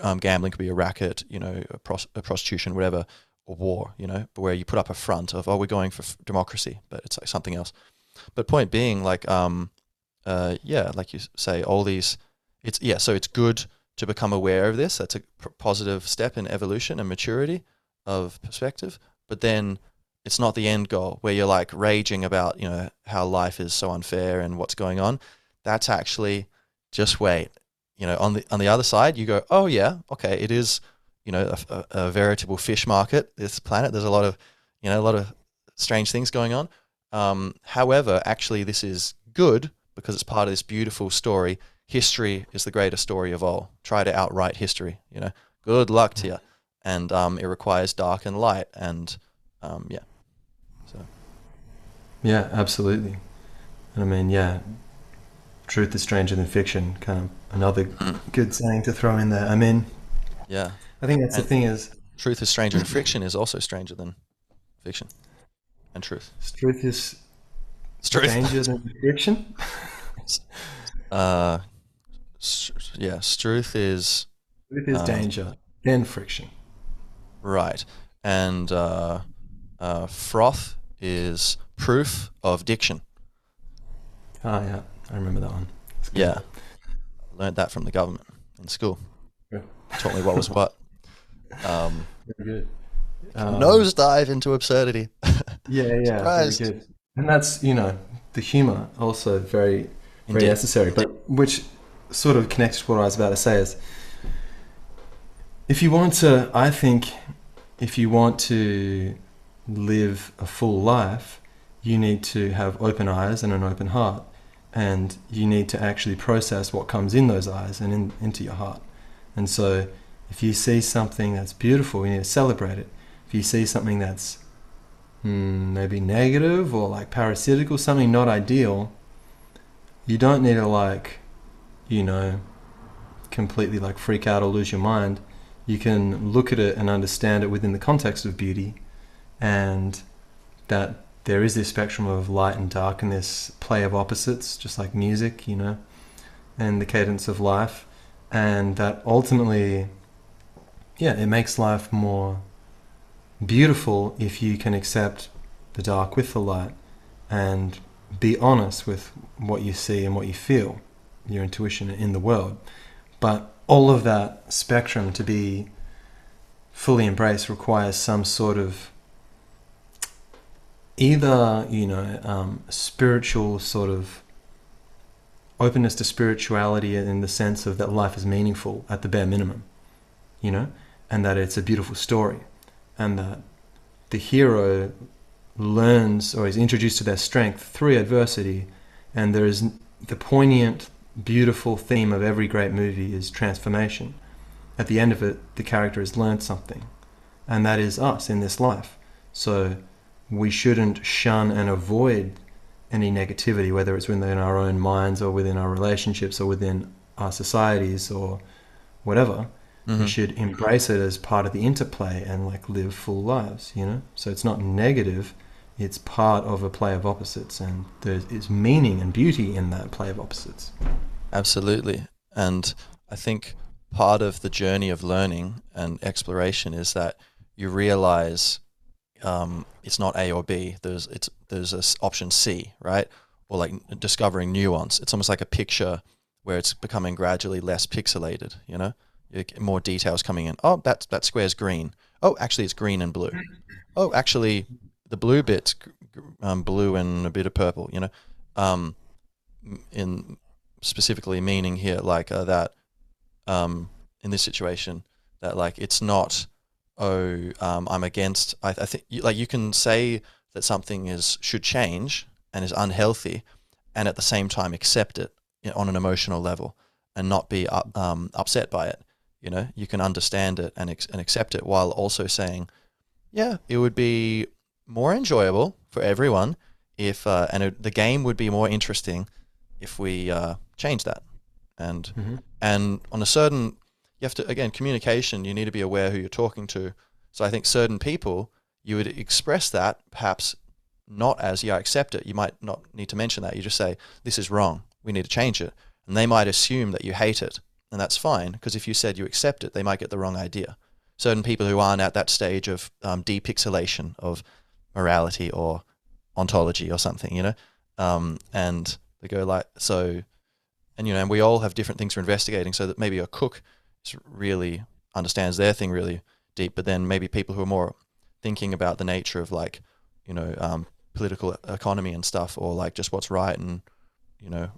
um, gambling could be a racket, you know, a, pros- a prostitution, whatever, or war, you know, where you put up a front of, oh, we're going for f- democracy, but it's like something else. But point being, like, um, uh, yeah, like you say, all these, it's yeah, so it's good to become aware of this. That's a positive step in evolution and maturity of perspective. But then it's not the end goal where you're like raging about, you know, how life is so unfair and what's going on. That's actually just wait. You know, on the on the other side, you go, oh yeah, okay, it is, you know, a, a, a veritable fish market. This planet, there's a lot of, you know, a lot of strange things going on. Um, however, actually, this is good because it's part of this beautiful story. History is the greatest story of all. Try to outright history. You know, good luck to you. And um, it requires dark and light. And um, yeah, so Yeah, absolutely. And I mean, yeah, truth is stranger than fiction. Kind of another good saying to throw in there. I mean, yeah, I think that's the thing is, truth is stranger than fiction is also stranger than fiction and truth. truth is stranger than fiction. Uh, yeah, truth is Truth is Um, danger then friction. right, and uh, uh, froth is proof of diction. Oh yeah, I remember that one. Yeah, learned that from the government in school. Yeah. Taught me what was what. Um, very good. Um, nosedive into absurdity. Yeah, yeah, Surprised. very good. And that's you know the humor also very very Indeed. necessary. But which sort of connected to what I was about to say is, if you want to, I think, if you want to live a full life, you need to have open eyes and an open heart, and you need to actually process what comes in those eyes and in, into your heart. And so, if you see something that's beautiful, you need to celebrate it. If you see something that's hmm, maybe negative or like parasitical, something not ideal, you don't need to like, you know, completely like freak out or lose your mind. You can look at it and understand it within the context of beauty and that there is this spectrum of light and dark and this play of opposites, just like music, you know, and the cadence of life. And that ultimately, yeah, it makes life more beautiful if you can accept the dark with the light and be honest with what you see and what you feel, your intuition in the world. But all of that spectrum to be fully embraced requires some sort of either, you know, um, spiritual sort of openness to spirituality in the sense of that life is meaningful at the bare minimum, you know, and that it's a beautiful story and that the hero learns or is introduced to their strength through adversity and there is the poignant beautiful theme of every great movie is transformation. At the end of it the character has learned something and that is us in this life. So we shouldn't shun and avoid any negativity whether it's within our own minds or within our relationships or within our societies or whatever. We Mhm. should embrace it as part of the interplay and like live full lives you know? So it's not negative it's part of a play of opposites and there is it's meaning and beauty in that play of opposites Absolutely. And I think part of the journey of learning and exploration is that you realize um, it's not A or B. There's it's there's a s- option C, right? Or like discovering nuance. It's almost like a picture where it's becoming gradually less pixelated. You know, more details coming in. Oh, that that square's green. Oh, actually, it's green and blue. Oh, actually, the blue bit's um, blue and a bit of purple. You know, um, in specifically meaning here like uh, that um, in this situation that like it's not oh um, I'm against I, I think like you can say that something is should change and is unhealthy and at the same time accept it on an emotional level and not be up, um, upset by it you know you can understand it and, and accept it while also saying yeah it would be more enjoyable for everyone if uh, and it, the game would be more interesting if we uh, change that. And Mm-hmm. and on a certain you have to again communication you need to be aware who you're talking to. So i think certain people you would express that perhaps not as yeah I accept it. You might not need to mention that. You just say this is wrong. We need to change it. And they might assume that you hate it and that's fine because if you said you accept it they might get the wrong idea. Certain people who aren't at that stage of um, depixelation of morality or ontology or something you know? Um, and they go like so and you know and we all have different things we're investigating so that maybe a cook really understands their thing really deep but then maybe people who are more thinking about the nature of like you know um, political economy and stuff or like just what's right and you know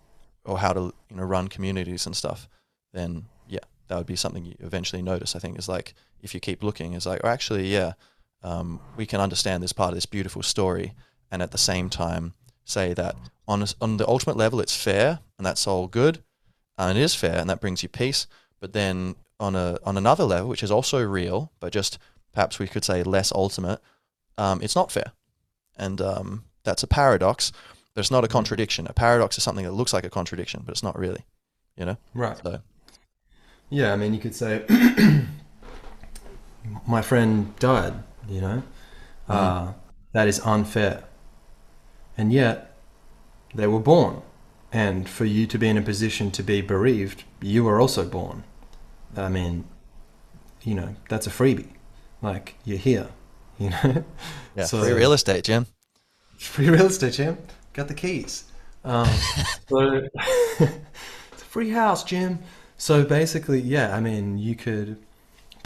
or how to you know run communities and stuff then yeah that would be something you eventually notice i think is like if you keep looking is like oh, actually yeah um, we can understand this part of this beautiful story and at the same time say that on on the ultimate level it's fair and that's all good and it is fair and that brings you peace. But then on a on another level which is also real but just perhaps we could say less ultimate um, it's not fair. And um, that's a paradox but it's not a contradiction. A paradox is something that looks like a contradiction but it's not really you know? Right. so Yeah, I mean, you could say, my friend died, you know? Uh, that is unfair. And yet, they were born. And for you to be in a position to be bereaved, you were also born. I mean, you know, that's a freebie. Like, you're here, you know? yeah So- free real estate jim Free real estate, Jim. Got the keys. Um, so it's a free house, Jim. So basically, yeah, I mean, you could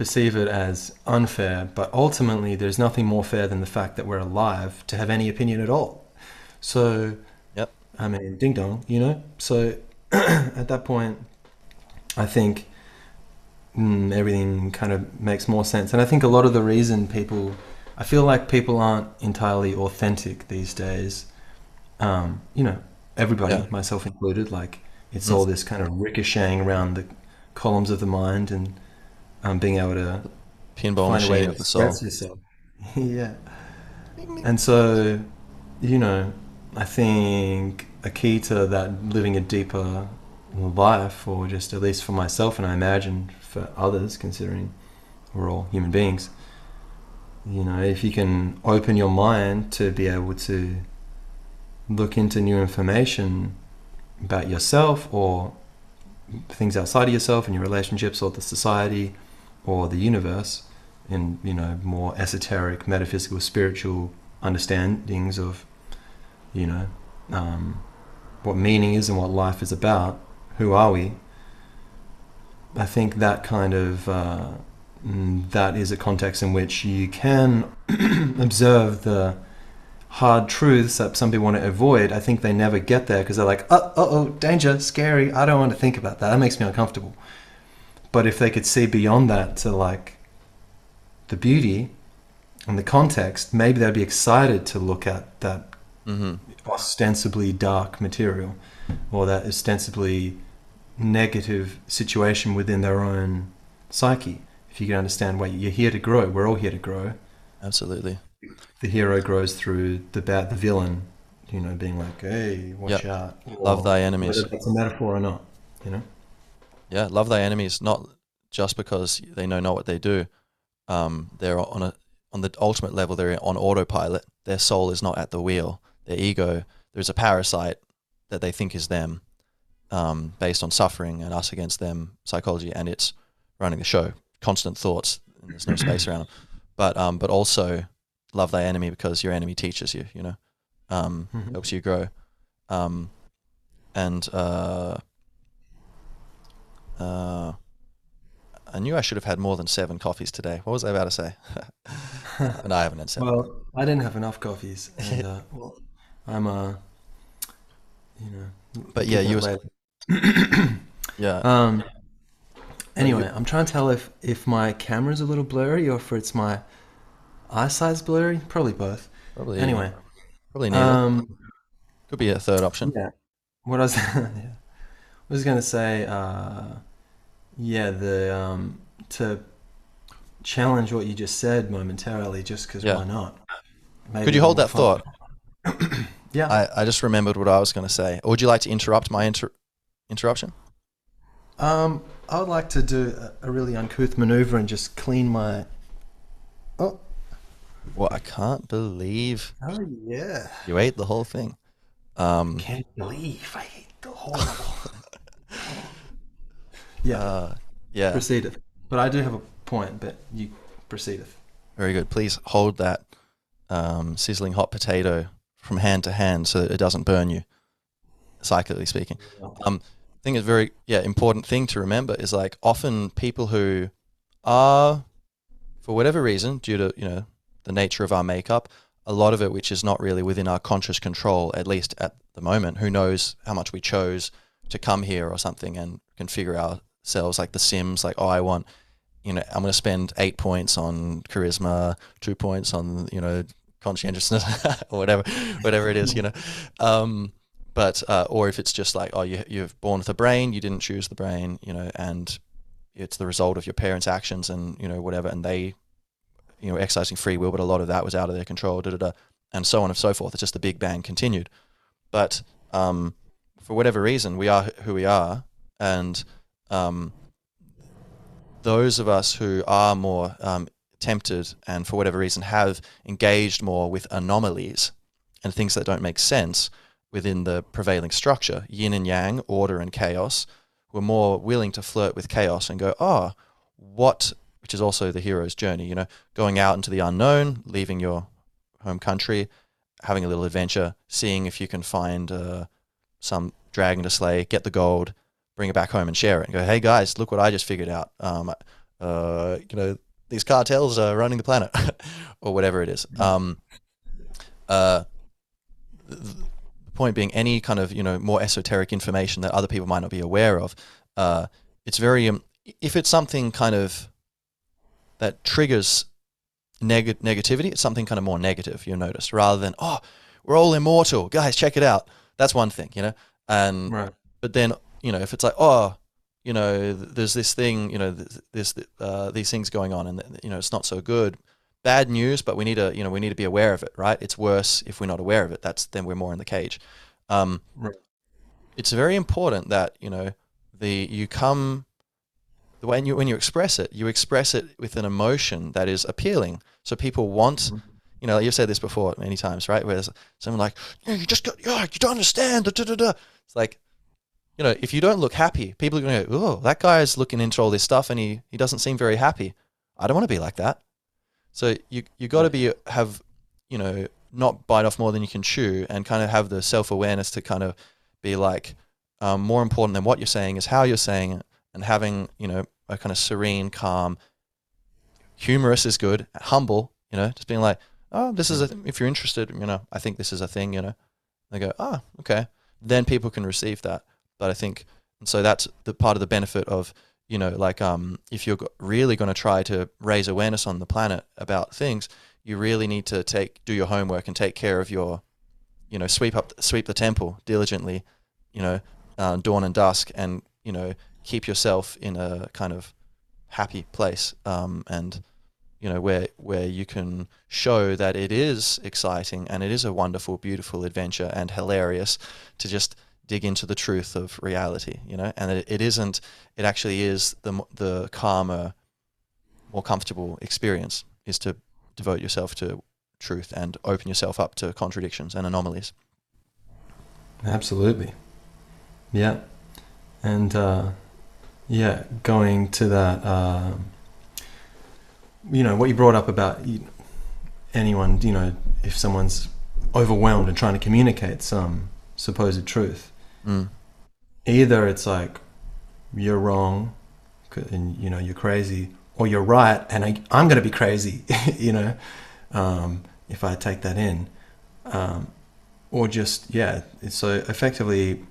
perceive it as unfair, but ultimately, there's nothing more fair than the fact that we're alive to have any opinion at all. So, Yep. I mean, ding dong, you know. So at that point, I think mm, everything kind of makes more sense, and I think a lot of the reason people I feel like people aren't entirely authentic these days. Um, you know, everybody, Yeah. myself included, like it's Mm. all this kind of ricocheting around the columns of the mind and um, being able to pinball find a way to of the soul express yourself. yeah. And so, you know, I think a key to that living a deeper life, or just at least for myself, and I imagine for others, considering we're all human beings, you know, if you can open your mind to be able to look into new information about yourself or things outside of yourself and your relationships or the society or the universe in you know more esoteric metaphysical spiritual understandings of you know um, what meaning is and what life is about who are we? I think that kind of uh, mm, that is a context in which you can observe the hard truths that some people want to avoid. I think they never get there because they're like oh, oh danger scary i don't want to think about that that makes me uncomfortable but if they could see beyond that to like the beauty and the context, maybe they'd be excited to look at that hmm ostensibly dark material or that ostensibly negative situation within their own psyche. If you can understand why you're here to grow, we're all here to grow. absolutely The hero grows through the bad, the villain, you know, being like, "Hey, watch out!" love Or thy enemies Whether that's a metaphor or not, you know. Yeah, love thy enemies, not just because they know not what they do. Um, they're on a on the ultimate level. They're on autopilot. Their soul is not at the wheel. Their ego. There's a parasite that they think is them, um, based on suffering and us against them psychology, and it's running the show. Constant thoughts. And there's no space around them. But um, but also love thy enemy because your enemy teaches you. You know, um, Mhm. helps you grow. Um, and uh, uh, I knew I should have had more than seven coffees today. What was I about to say? and I haven't had seven. Well, I didn't have enough coffees, and uh, well, I'm uh, you know. But yeah, you were yeah. Um. Anyway, you- I'm trying to tell if if my camera's a little blurry or if it's my eyesight's blurry. Probably both. probably Anyway, probably neither. um, Could be a third option. yeah. What I was, yeah. I was gonna say, uh, yeah, the um, to challenge what you just said momentarily, just because Yeah. why not? Maybe Could you hold that fun. thought? Yeah. I, I just remembered what I was going to say. Or would you like to interrupt my inter- interruption? Um, I would like to do a, a really uncouth maneuver and just clean my. Oh, Well, I can't believe oh yeah! you ate the whole thing. Um, Can't believe I ate the whole. yeah, uh, yeah, proceedeth. But I do have a point. But you proceedeth. very good. Please hold that um, sizzling hot potato from hand to hand so that it doesn't burn you, psychically speaking. Um, I think it's very yeah important thing to remember is like often people who are for whatever reason due to you know the nature of our makeup a lot of it which is not really within our conscious control at least at the moment who knows how much we chose to come here or something and configure ourselves like the sims like oh i want you know i'm going to spend eight points on charisma two points on you know conscientiousness or whatever whatever it is you know. Um but uh, or if it's just like oh you you're born with a brain you didn't choose the brain you know and it's the result of your parents actions and you know whatever and they you know exercising free will but a lot of that was out of their control da, da, da, and so on and so forth. It's just the big bang continued. But um, for whatever reason we are who we are and um, those of us who are more um, tempted and for whatever reason have engaged more with anomalies and things that don't make sense within the prevailing structure, yin and yang, order and chaos, we're more willing to flirt with chaos and go, oh, what, which is also the hero's journey, you know, going out into the unknown, leaving your home country, having a little adventure, seeing if you can find uh, some dragon to slay, get the gold, bring it back home and share it, and go, hey guys, look what I just figured out. Um, uh, you know, these cartels are running the planet, or whatever it is. Um, uh, the point being, any kind of you know more esoteric information that other people might not be aware of, uh, it's very um, if it's something kind of that triggers neg- negativity, it's something kind of more negative. You'll notice rather than oh, we're all immortal, guys, check it out. That's one thing, you know, and Right. but then you know if it's like oh you know there's this thing you know th- this uh, these things going on and you know it's not so good bad news but we need to you know we need to be aware of it right? It's worse if we're not aware of it. That's then we're more in the cage. Um, Right. it's very important that you know the you come the when you when you express it you express it with an emotion that is appealing. So people want you know you've said this before many times right? Where there's someone like yeah you just got yeah, you don't understand da, da, da. it's like you know, if you don't look happy, people are going to go, oh, that guy is looking into all this stuff and he, he doesn't seem very happy. I don't want to be like that. So you you got to be have, you know, not bite off more than you can chew and kind of have the self awareness to kind of be like, um, more important than what you're saying is how you're saying it and having, you know, a kind of serene, calm, humorous is good, humble, you know, just being like, oh, this is a, if you're interested, you know, I think this is a thing, you know, they go, ah, okay. Then people can receive that. But I think, and so that's the part of the benefit of, you know, like um, if you're really going to try to raise awareness on the planet about things, you really need to take do your homework and take care of your, you know, sweep up sweep the temple diligently, you know, uh, dawn and dusk, and you know, keep yourself in a kind of happy place, um, and you know where where you can show that it is exciting and it is a wonderful, beautiful adventure and hilarious to just dig into the truth of reality, you know, and it, it isn't. It actually is the the calmer, more comfortable experience is to devote yourself to truth and open yourself up to contradictions and anomalies. Absolutely. Yeah. And uh, yeah, going to that, um you know, what you brought up about anyone, you know, if someone's overwhelmed and trying to communicate some supposed truth, Mm. either it's like you're wrong and you know you're crazy or you're right and I, i'm going to be crazy you know um, if i take that in um, or just yeah. So effectively,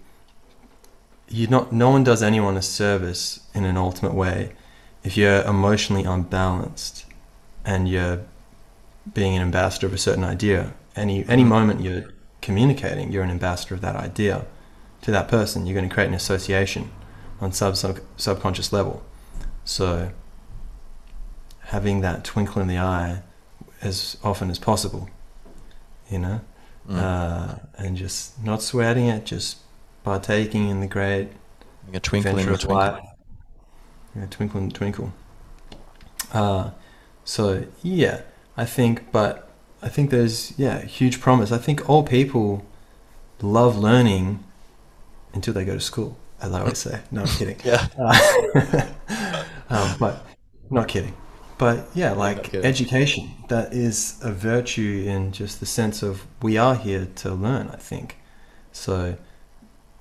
you not no one does anyone a service in an ultimate way if you're emotionally unbalanced and you're being an ambassador of a certain idea. Any any moment you're communicating, you're an ambassador of that idea to that person. You're going to create an association on sub, sub subconscious level. So having that twinkle in the eye as often as possible, you know, Mm. uh, and just not sweating it, just partaking in the great a twinkle in the twinkle. light. Yeah, twinkle in the twinkle. Uh, so yeah, I think, but I think there's yeah huge promise. I think all people love learning until they go to school, as I always say. No, I'm kidding. Yeah. Uh, um, but not kidding. But yeah, like education, that is a virtue in just the sense of we are here to learn, I think. So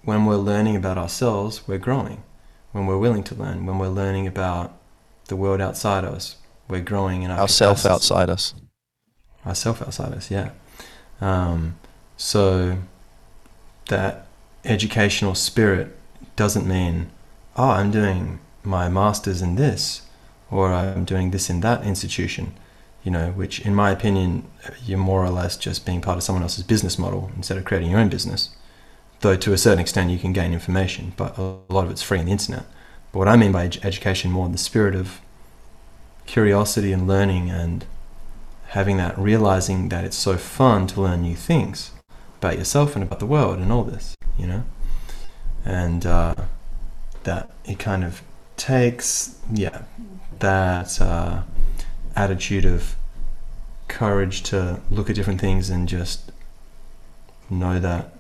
when we're learning about ourselves, we're growing. When we're willing to learn, when we're learning about the world outside us, we're growing in our, Our self capacity outside us. ourself outside us yeah um, so that educational spirit doesn't mean oh i'm doing my master's in this or i'm doing this in that institution you know which in my opinion you're more or less just being part of someone else's business model instead of creating your own business. Though to a certain extent you can gain information but a lot of it's free on the internet. But what i mean by ed- education more in the spirit of curiosity and learning and having that realizing that it's so fun to learn new things about yourself and about the world and all this you know? And uh, that it kind of takes yeah that uh, attitude of courage to look at different things and just know that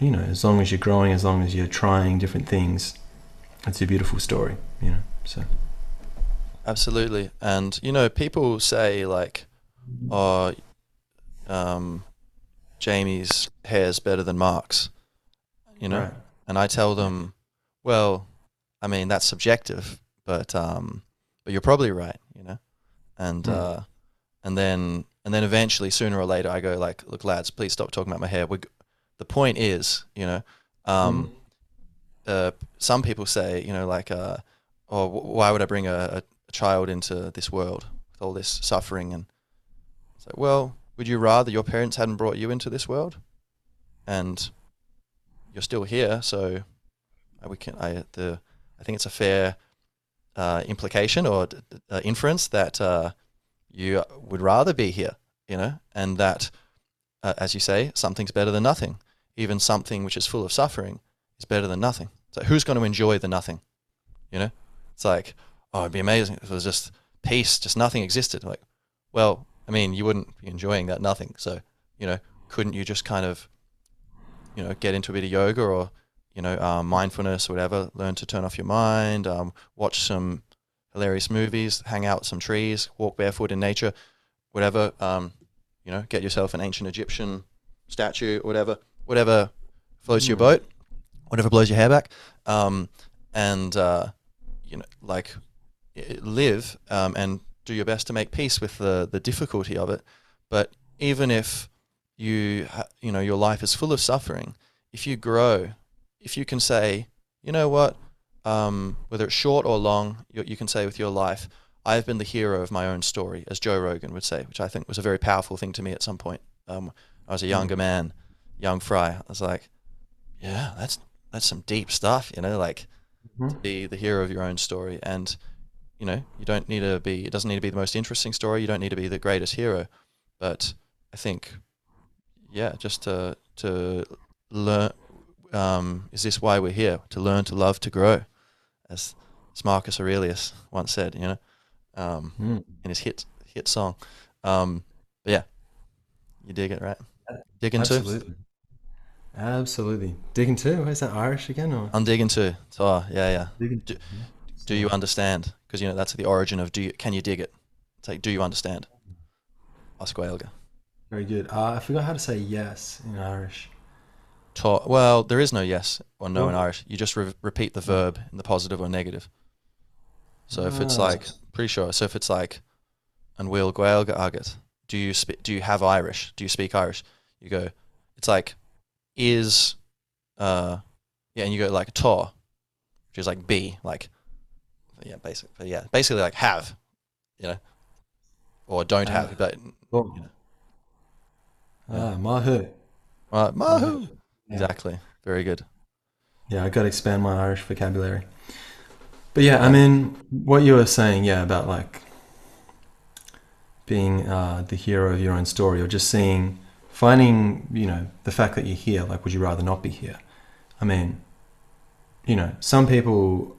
you know as long as you're growing as long as you're trying different things it's a beautiful story you know so. Absolutely. And you know, people say like, "Oh, um, Jamie's hair's better than Mark's," you know, Right. and I tell them, "Well, I mean that's subjective, but um, but you're probably right," you know, and Hmm. uh, and then and then eventually, sooner or later, I go like, "Look, lads, please stop talking about my hair." We, the point is, you know, um, uh, some people say, you know, like, uh, oh, wh- why would I bring a, a, a child into this world with all this suffering? And it's like, well, would you rather your parents hadn't brought you into this world, and you're still here? So uh, we can, I the, I think it's a fair uh, implication or d- d- uh, inference that uh, you would rather be here, you know, and that, uh, as you say, something's better than nothing. Even something which is full of suffering is better than nothing. So who's going to enjoy the nothing? You know, it's like, oh, it'd be amazing if it was just peace, just nothing existed. Like, well, I mean, you wouldn't be enjoying that nothing. So, you know, couldn't you just kind of, you know, get into a bit of yoga or, you know, um, mindfulness or whatever, learn to turn off your mind, um, watch some hilarious movies, hang out with some trees, walk barefoot in nature, whatever, um, you know, get yourself an ancient Egyptian statue or whatever, whatever floats your Mm. boat, whatever blows your hair back, um, and uh, you know, like live um, and do your best to make peace with the the difficulty of it. But even if you you know your life is full of suffering, if you grow, if you can say, you know what, um, whether it's short or long, you, you can say with your life, I've been the hero of my own story, as Joe Rogan would say, which I think was a very powerful thing to me at some point. Um, I was a younger man, young fry. I was like, yeah, that's that's some deep stuff, you know, like to Mhm. be the hero of your own story. And you know, you don't need to be. It doesn't need to be the most interesting story. You don't need to be the greatest hero. But I think, yeah, just to to learn. Um, is this why we're here? To learn, to love, to grow, as, as Marcus Aurelius once said. You know, um, Mm. in his hit hit song. Um, but yeah, you dig it, right? Digging too. Absolutely. Digging too? Is that Irish again? Or? I'm digging too. So uh, yeah, yeah. Digging. do- Do you understand? Because you know that's the origin of do you can you dig it? It's like do you understand? Osquailga. Very good. Uh, I forgot how to say yes in Irish. Ta- well, there is no yes or no in Irish. You just re- repeat the verb in the positive or negative. So if it's Ah. like pretty sure. So if it's like and will Gaeilge agat, do you spe- do you have Irish? Do you speak Irish? You go. It's like is, uh, yeah, and you go like to, which is like be, like, yeah, basically, yeah, basically like have, you know, or don't have, Ah. but Cool. Ah, mahu. uh, mahu. Yeah. Exactly. Very good. Yeah, I got to expand my Irish vocabulary. But yeah, I mean, what you were saying, yeah, about like being uh, the hero of your own story, or just seeing, finding, you know, the fact that you're here. Like, would you rather not be here? I mean, you know, some people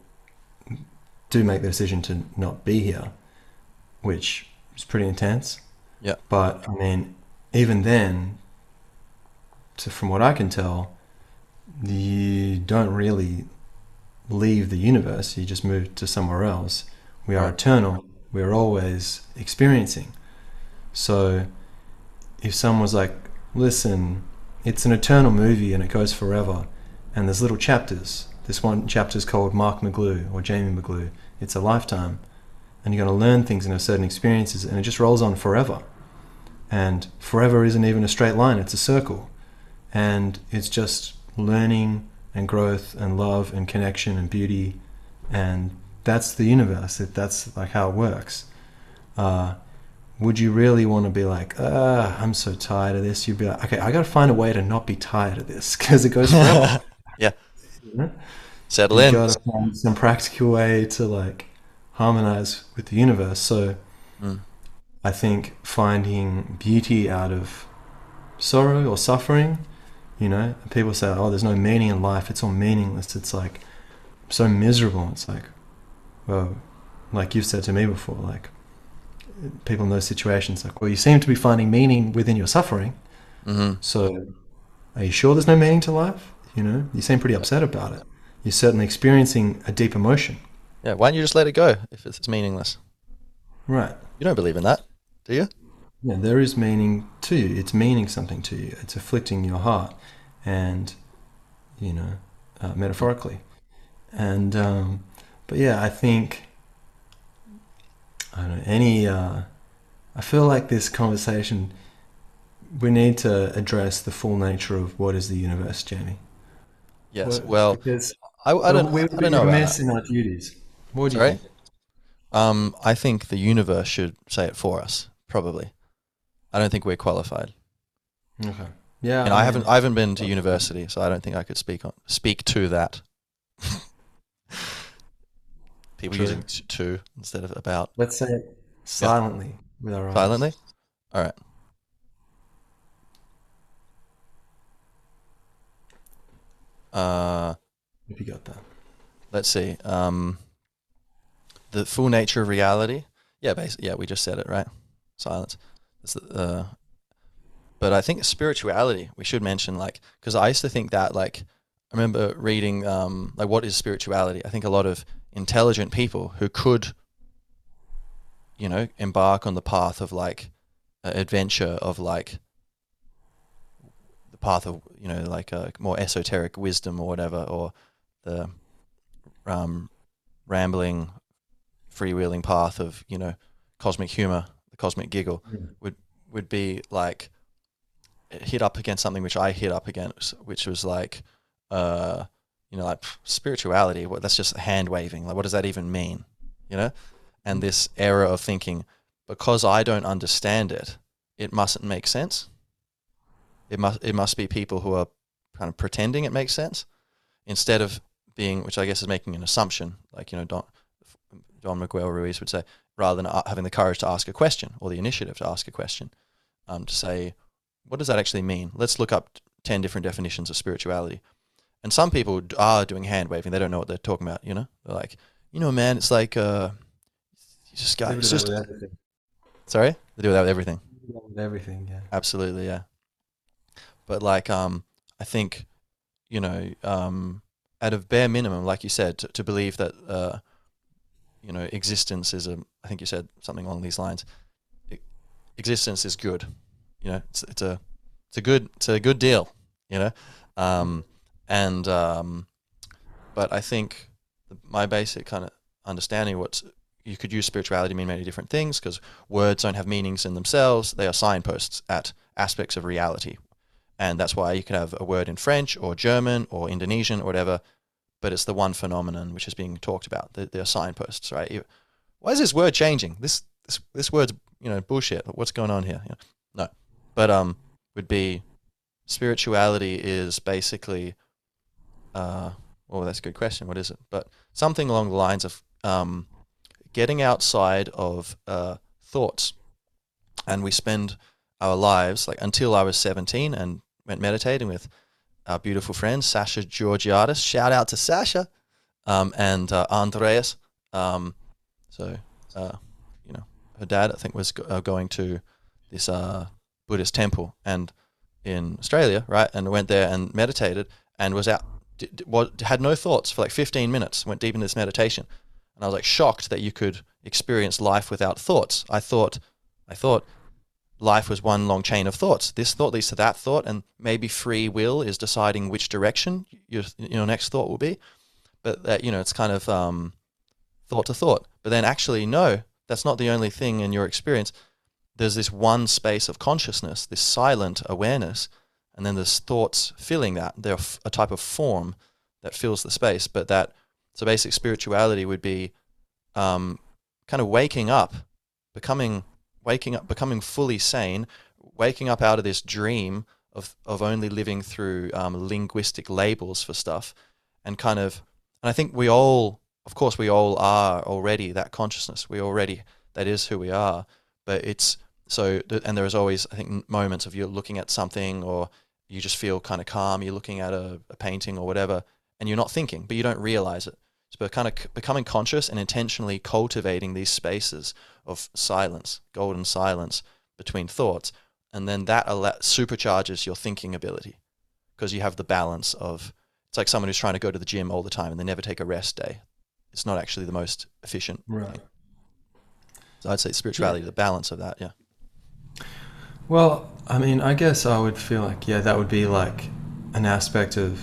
do make the decision to not be here, which is pretty intense. Yeah. But I mean, even then, to, from what I can tell, you don't really leave the universe, you just move to somewhere else. We are eternal, we're always experiencing. So if someone was like, listen, it's an eternal movie and it goes forever, and there's little chapters. This one chapter is called Mark McGlue or Jamie McGlue. It's a lifetime, and you're going to learn things and have certain experiences, and it just rolls on forever. And forever isn't even a straight line; it's a circle and it's just learning and growth and love and connection and beauty and that's the universe That- that's like how it works uh, would you really want to be like ah i'm so tired of this you'd be like okay i gotta find a way to not be tired of this because it goes forever Yeah. You know? Settle you in. gotta find some practical way to like harmonize with the universe so Mm. I think finding beauty out of sorrow or suffering, you know, people say, oh, there's no meaning in life, it's all meaningless. It's like so miserable. It's like, well, like you've said to me before, like people in those situations, like, well, you seem to be finding meaning within your suffering. hmm So are you sure there's no meaning to life? You know, you seem pretty upset about it. You're certainly experiencing a deep emotion. Yeah. Why don't you just let it go if it's meaningless? Right. You don't believe in that, do you? Yeah, there is meaning to you. It's meaning something to you. It's afflicting your heart, and you know, uh, metaphorically. And um, but yeah, I think I don't know any. Uh, I feel like this conversation. We need to address the full nature of what is the universe, Jamie. Yes. What- Well, because I, I don't. we I don't know. Remiss in our duties. What do you think? Um, I think the universe should say it for us. Probably. I don't think we're qualified. Okay. Yeah. And I mean- haven't. I haven't been to university, so I don't think I could speak on speak to that. People True. using to instead of about Let's say it silently with our eyes. silently. All right. Uh, If you got that. let's see. Um, the full nature of reality. Yeah, basically, yeah, we just said it, right? Silence. Uh, but I think spirituality we should mention, like, because I used to think that, like, I remember reading, um, like, what is spirituality? I think a lot of intelligent people who could, you know, embark on the path of like uh, adventure of like the path of you know like a more esoteric wisdom or whatever, or the um, rambling, freewheeling path of you know cosmic humor, the cosmic giggle would be like hit up against something which I hit up against, which was like, uh, you know, like pff, spirituality. What that's just hand waving. Like, what does that even mean? You know, and this error of thinking because I don't understand it, it mustn't make sense. It must it must be people who are kind of pretending it makes sense instead of being, which I guess is making an assumption, like you know Don Don Miguel Ruiz would say, rather than having the courage to ask a question or the initiative to ask a question, um, to say, what does that actually mean? Let's look up ten different definitions of spirituality. And some people are doing hand waving; they don't know what they're talking about. You know, they're like, you know, man, it's like, uh, you just got, it's just, sorry, they do that with everything. That With everything, yeah. Absolutely, yeah. But like, um, I think, you know, um, at a bare minimum, like you said, to, to believe that, uh, you know, existence is a. I think you said something along these lines. E- Existence is good. You know, it's it's a it's a good it's a good deal. You know, um, and um, but I think the, my basic kind of understanding what's you could use spirituality to mean many different things because words don't have meanings in themselves. They are signposts at aspects of reality. and that's why you can have a word in French or German or Indonesian or whatever, but it's the one phenomenon which is being talked about. They're, they're signposts, right? Why is this word changing? This this this word's you know bullshit. What's going on here? You know, no, but um, would be spirituality is basically, uh, well, that's a good question. What is it? But something along the lines of um, getting outside of uh, thoughts, and we spend our lives like until I was seventeen and went meditating with our beautiful friend Sasha Georgiadis. Shout out to Sasha um, and uh, Andreas. Um, so, uh, you know, her dad I think was go- uh, going to this uh, Buddhist temple and in Australia, right? And went there and meditated and was out. D- d- had no thoughts for like 15 minutes. Went deep into this meditation, and I was like shocked that you could experience life without thoughts. I thought, I thought life was one long chain of thoughts. This thought leads to that thought, and maybe free will is deciding which direction your your next thought will be. But that you know, it's kind of um, thought to thought. But then actually, no, that's not the only thing in your experience. There's this one space of consciousness, this silent awareness, and then there's thoughts filling that. They're a type of form that fills the space. But that so basic spirituality would be um, kind of waking up, becoming waking up, becoming fully sane, waking up out of this dream of of only living through um, linguistic labels for stuff, and kind of, and I think we all, of course, we all are already that consciousness. We already that is who we are, but it's so, and there is always, I think, moments of you're looking at something or you just feel kind of calm. You're looking at a, a painting or whatever, and you're not thinking, but you don't realize it. So, kind of becoming conscious and intentionally cultivating these spaces of silence, golden silence between thoughts, and then that supercharges your thinking ability because you have the balance of. It's like someone who's trying to go to the gym all the time and they never take a rest day. It's not actually the most efficient. Right. thing. So I'd say spirituality, the balance of that, yeah. Well, I mean, I guess I would feel like, yeah, that would be like an aspect of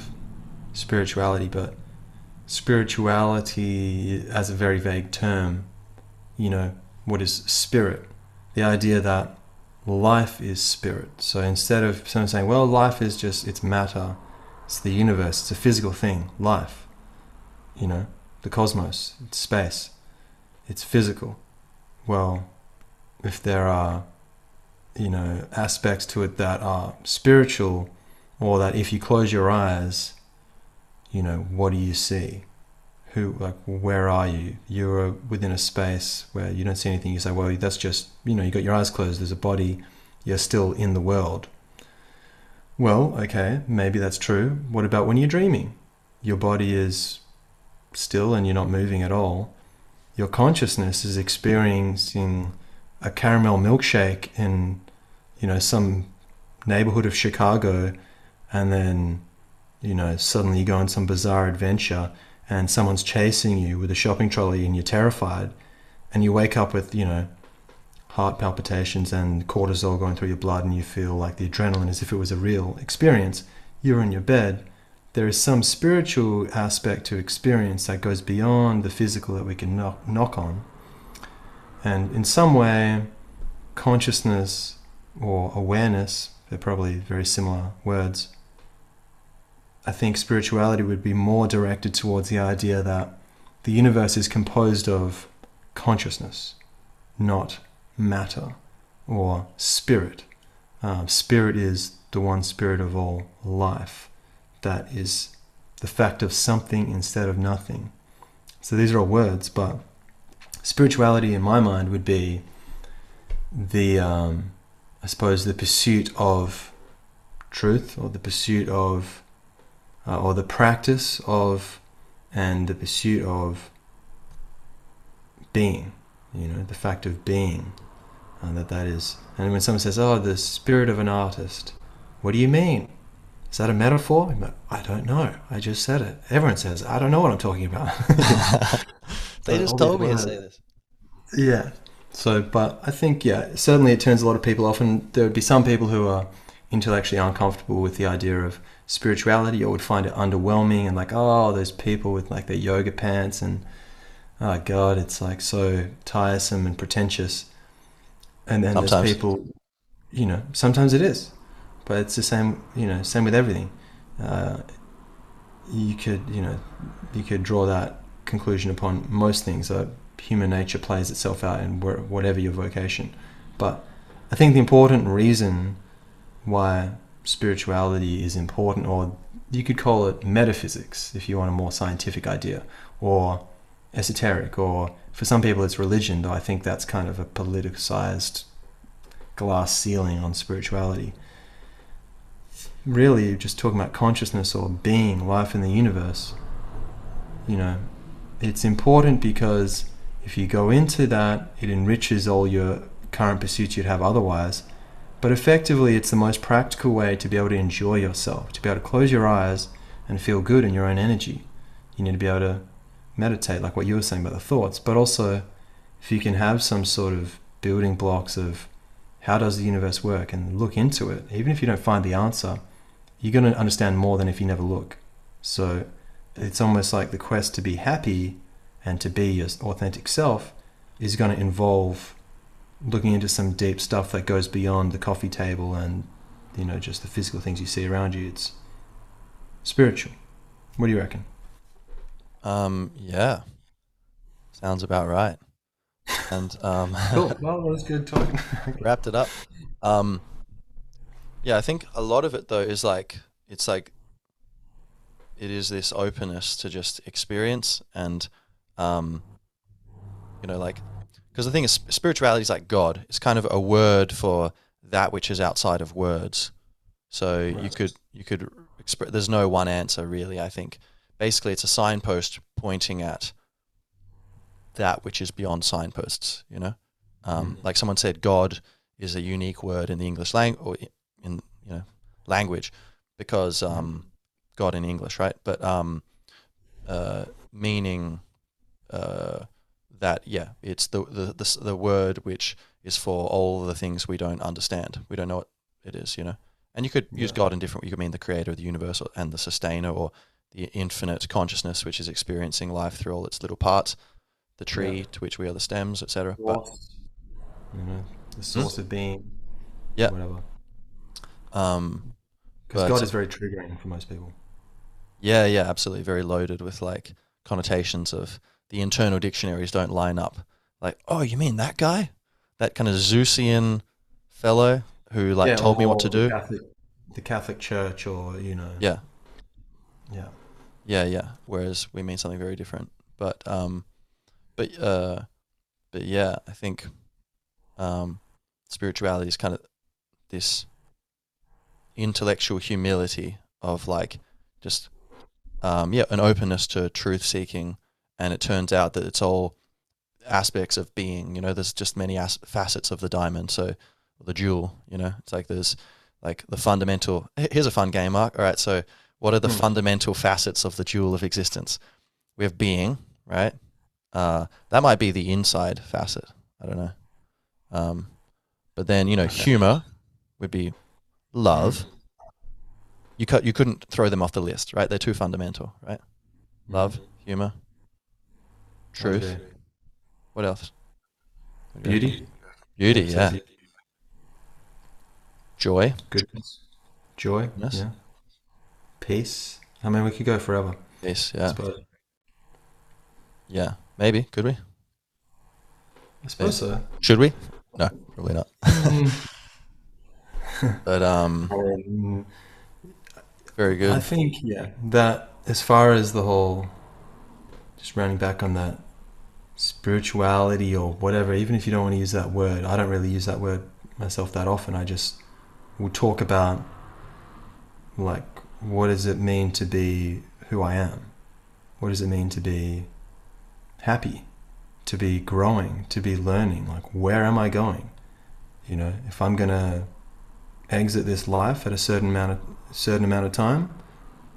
spirituality, but spirituality as a very vague term, you know, what is spirit? The idea that life is spirit. So instead of someone saying, well, life is just, it's matter, it's the universe, it's a physical thing, life, you know, the cosmos, it's space, it's physical. Well, if there are you know aspects to it that are spiritual or that if you close your eyes you know what do you see who like where are you? You're within a space where you don't see anything. You say well that's just you know you got your eyes closed. There's a body. You're still in the world. Well okay maybe that's true. What about when you're dreaming? Your body is still and you're not moving at all. Your consciousness is experiencing a caramel milkshake in you know some neighborhood of Chicago and then you know suddenly you go on some bizarre adventure and someone's chasing you with a shopping trolley and you're terrified and you wake up with you know heart palpitations and cortisol going through your blood and you feel like the adrenaline as if it was a real experience you're in your bed there is some spiritual aspect to experience that goes beyond the physical that we can knock, knock on and in some way consciousness or awareness, they're probably very similar words. I think spirituality would be more directed towards the idea that the universe is composed of consciousness, not matter or spirit. Um, spirit is the one spirit of all life. That is the fact of something instead of nothing. So these are all words, but spirituality in my mind would be the um, I suppose the pursuit of truth or the pursuit of uh, or the practice of and the pursuit of being you know the fact of being uh, that that is. And when someone says oh the spirit of an artist what do you mean? Is that a metaphor? I don't know. I just said it. Everyone says I don't know what I'm talking about. They just told me to say this. yeah. So, but I think, yeah, certainly it turns a lot of people off, and there would be some people who are intellectually uncomfortable with the idea of spirituality or would find it underwhelming and like, oh, those people with like their yoga pants and, oh God, it's like so tiresome and pretentious. And then Sometimes. there's people, you know, sometimes it is. but it's the same. You know, same with everything. Uh, you could, you know, you could draw that conclusion upon most things. That human nature plays itself out in whatever your vocation. But I think the important reason why spirituality is important, or you could call it metaphysics if you want a more scientific idea, or esoteric, or for some people it's religion, though I think that's kind of a politicized glass ceiling on spirituality. Really, just talking about consciousness or being, life in the universe, you know, it's important because if you go into that, it enriches all your current pursuits you'd have otherwise. But effectively, it's the most practical way to be able to enjoy yourself, to be able to close your eyes and feel good in your own energy. You need to be able to meditate, like what you were saying about the thoughts, but also if you can have some sort of building blocks of how does the universe work and look into it, even if you don't find the answer, you're going to understand more than if you never look. So it's almost like the quest to be happy and to be your authentic self is going to involve looking into some deep stuff that goes beyond the coffee table and you know just the physical things you see around you it's spiritual. What do you reckon? Um yeah. Sounds about right. And um cool. Well that was good talking. wrapped it up. Um yeah i think a lot of it though is like it's like it is this openness to just experience and um, you know like because the thing is spirituality is like god it's kind of a word for that which is outside of words so right. you could you could there's no one answer really i think basically it's a signpost pointing at that which is beyond signposts you know um, mm. like someone said god is a unique word in the english language or in you know language because um, God in English, right? But um, uh, meaning uh, that yeah, it's the, the the the word which is for all the things we don't understand. We don't know what it is, you know. And you could use. God in different. You could mean the creator of the universe and the sustainer, or the infinite consciousness which is experiencing life through all its little parts. The tree yeah. to which we are the stems, etc. But you know, the source hmm? of being. Yeah. Whatever. Um, because God is very triggering for most people. Yeah, yeah, absolutely. Very loaded with like connotations of the internal dictionaries don't line up. Like, oh, you mean that guy? That kind of Zeusian fellow who like yeah, told me what to do? Catholic, the Catholic Church or, you know. Yeah. Yeah. Yeah, yeah. Whereas we mean something very different. But um but uh but yeah, I think um spirituality is kind of this intellectual humility of like just um, yeah, an openness to truth seeking, and it turns out that it's all aspects of being. You know, there's just many as- facets of the diamond. So the jewel. You know, it's like there's like the fundamental. Here's a fun game, Mark. All right, so what are the mm. fundamental facets of the jewel of existence? We have being, right? Uh, that might be the inside facet. I don't know. Um, but then you know, okay. humor would be love. You cut you couldn't throw them off the list, right? They're too fundamental, right? Love, humor, truth. Okay. What else? Beauty. Beauty, yeah. Joy. Goodness. Joy. Yes. Yeah. Peace. I mean, we could go forever. Peace. Yeah. Yeah. Maybe. Could we? I suppose so. Should we? No, probably not. but um, um very good. I think yeah that as far as the whole, just rounding back on that spirituality or whatever, even if you don't want to use that word, I don't really use that word myself that often. I just will talk about like what does it mean to be who I am? What does it mean to be happy? To be growing, to be learning, like where am I going? You know, if I'm gonna exit this life at a certain amount of certain amount of time,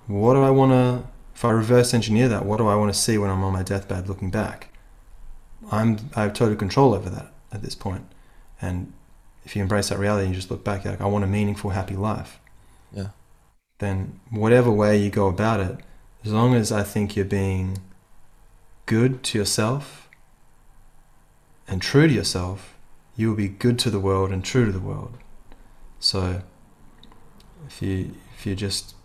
what do I want to? If I reverse engineer that, what do I want to see when I'm on my deathbed looking back? I'm I have total control over that at this point, and if you embrace that reality and you just look back, like I want a meaningful, happy life. Yeah. Then whatever way you go about it, as long as I think you're being good to yourself and true to yourself, you will be good to the world and true to the world. So if you if you just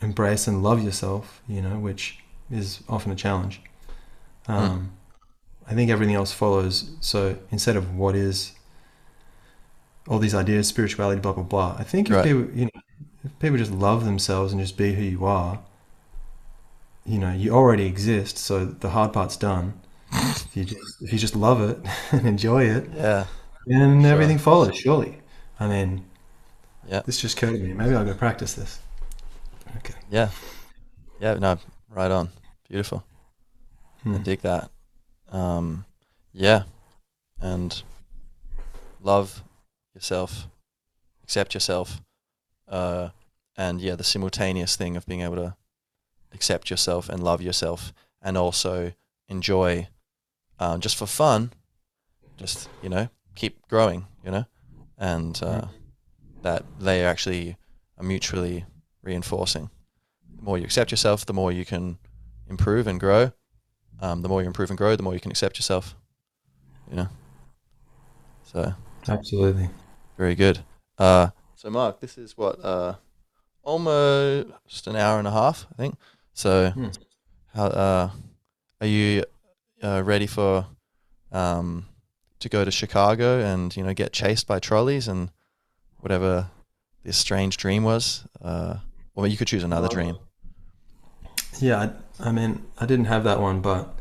embrace and love yourself, you know, which is often a challenge. Um, I think everything else follows. So instead of what is all these ideas, spirituality, blah blah blah. I think if Right. people, you know, if people just love themselves and just be who you are, you know, you already exist. So the hard part's done. if you just if you just love it and enjoy it, Yeah. then Sure. everything follows. Surely. I mean, Yeah. This just occurred to me. Maybe I'll go practice this. Okay. Yeah. Yeah. No. Right on. Beautiful. I Hmm. dig that. Um, yeah, and love yourself, accept yourself, uh, and yeah, the simultaneous thing of being able to accept yourself and love yourself, and also enjoy, um, just for fun, just you know, keep growing, you know, and uh, that they actually are mutually reinforcing. The more you accept yourself, the more you can improve and grow um, the more you improve and grow, the more you can accept yourself. You know. So Absolutely. very good. Uh, so Mark, this is what uh, almost an hour and a half, I think. So Hmm. how uh, are you uh, ready for um, to go to Chicago and you know get chased by trolleys and whatever this strange dream was? Uh, or you could choose another dream. Yeah, I, I mean, I didn't have that one, but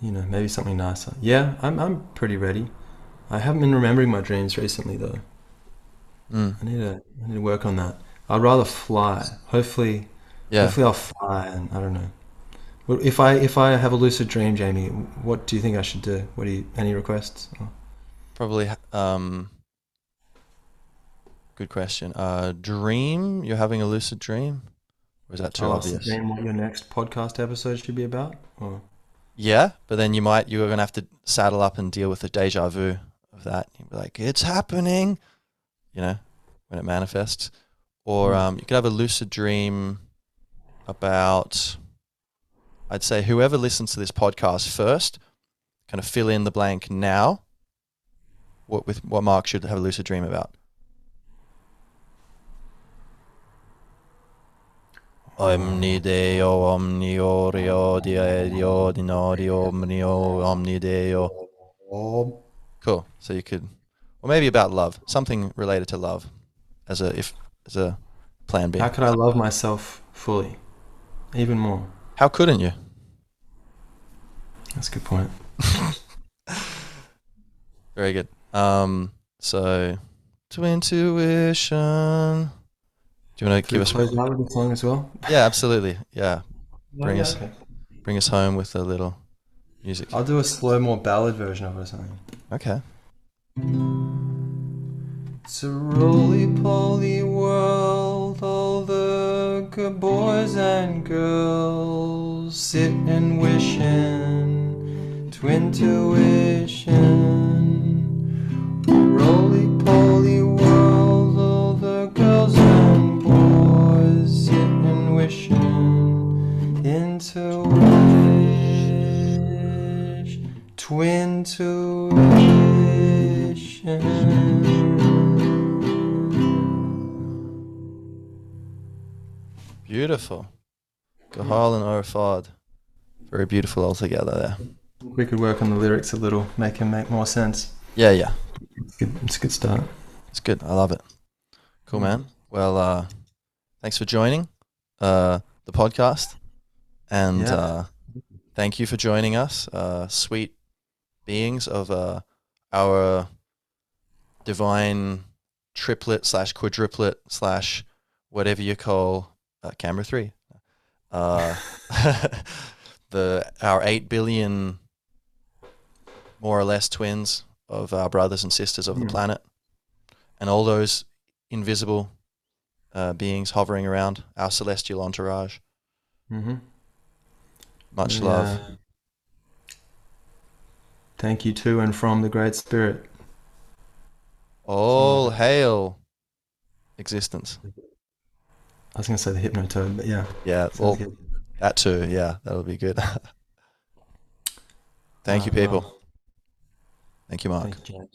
you know, maybe something nicer. Yeah, I'm I'm pretty ready. I haven't been remembering my dreams recently though. Mm. I need to I need to work on that. I'd rather fly. Hopefully, Yeah. hopefully I'll fly, and I don't know. Well, If I if I have a lucid dream, Jamie, what do you think I should do? What do you any requests? Probably. Um, good question. Uh, dream? You're having a lucid dream, or is that too I'll obvious? Dream what your next podcast episode should be about? Or Yeah, but then you might you're gonna have to saddle up and deal with the deja vu of that. You'd be like, "It's happening," you know, when it manifests. Or Hmm. um, you could have a lucid dream about. I'd say whoever listens to this podcast first, kind of fill in the blank now. What with what Mark should have a lucid dream about. Omni Deo, Omni Oreo, Dio, Dinori, Omnio, Omni Deo. oh, Cool. So you could, or maybe about love, something related to love, as a if as a plan B. how could I love myself fully, even more? How couldn't you? That's a good point. Very good. Um. So, Twintuition. Do you want to give us? close out with a song as well? Yeah, absolutely. Yeah, Bring us- okay. bring us home with a little music. I'll do a slow, more ballad version of it or something. Okay. It's a roly-poly world, all the good boys and girls sitting wishing Twintuition. Tuition. Beautiful. Gahal and Orfad. Very beautiful altogether there. We could work on the lyrics a little, make them make more sense. Yeah, yeah. It's good. It's a good start. It's good. I love it. Cool, man. Well, uh, thanks for joining uh, the podcast. And Yeah. uh, thank you for joining us, uh, sweet beings of uh, our divine triplet slash quadruplet slash whatever you call uh, camera three. Uh, the our eight billion more or less twins of our brothers and sisters of the Hmm. planet, and all those invisible uh, beings hovering around our celestial entourage. Mm-hmm. Much love. Thank you to and from the Great Spirit. All hail existence. I was going to say the Hypnotoad, but yeah. Yeah, well, that too. Yeah, that'll be good. Thank you, Uh, people. well, Thank you, Mark. Thank you.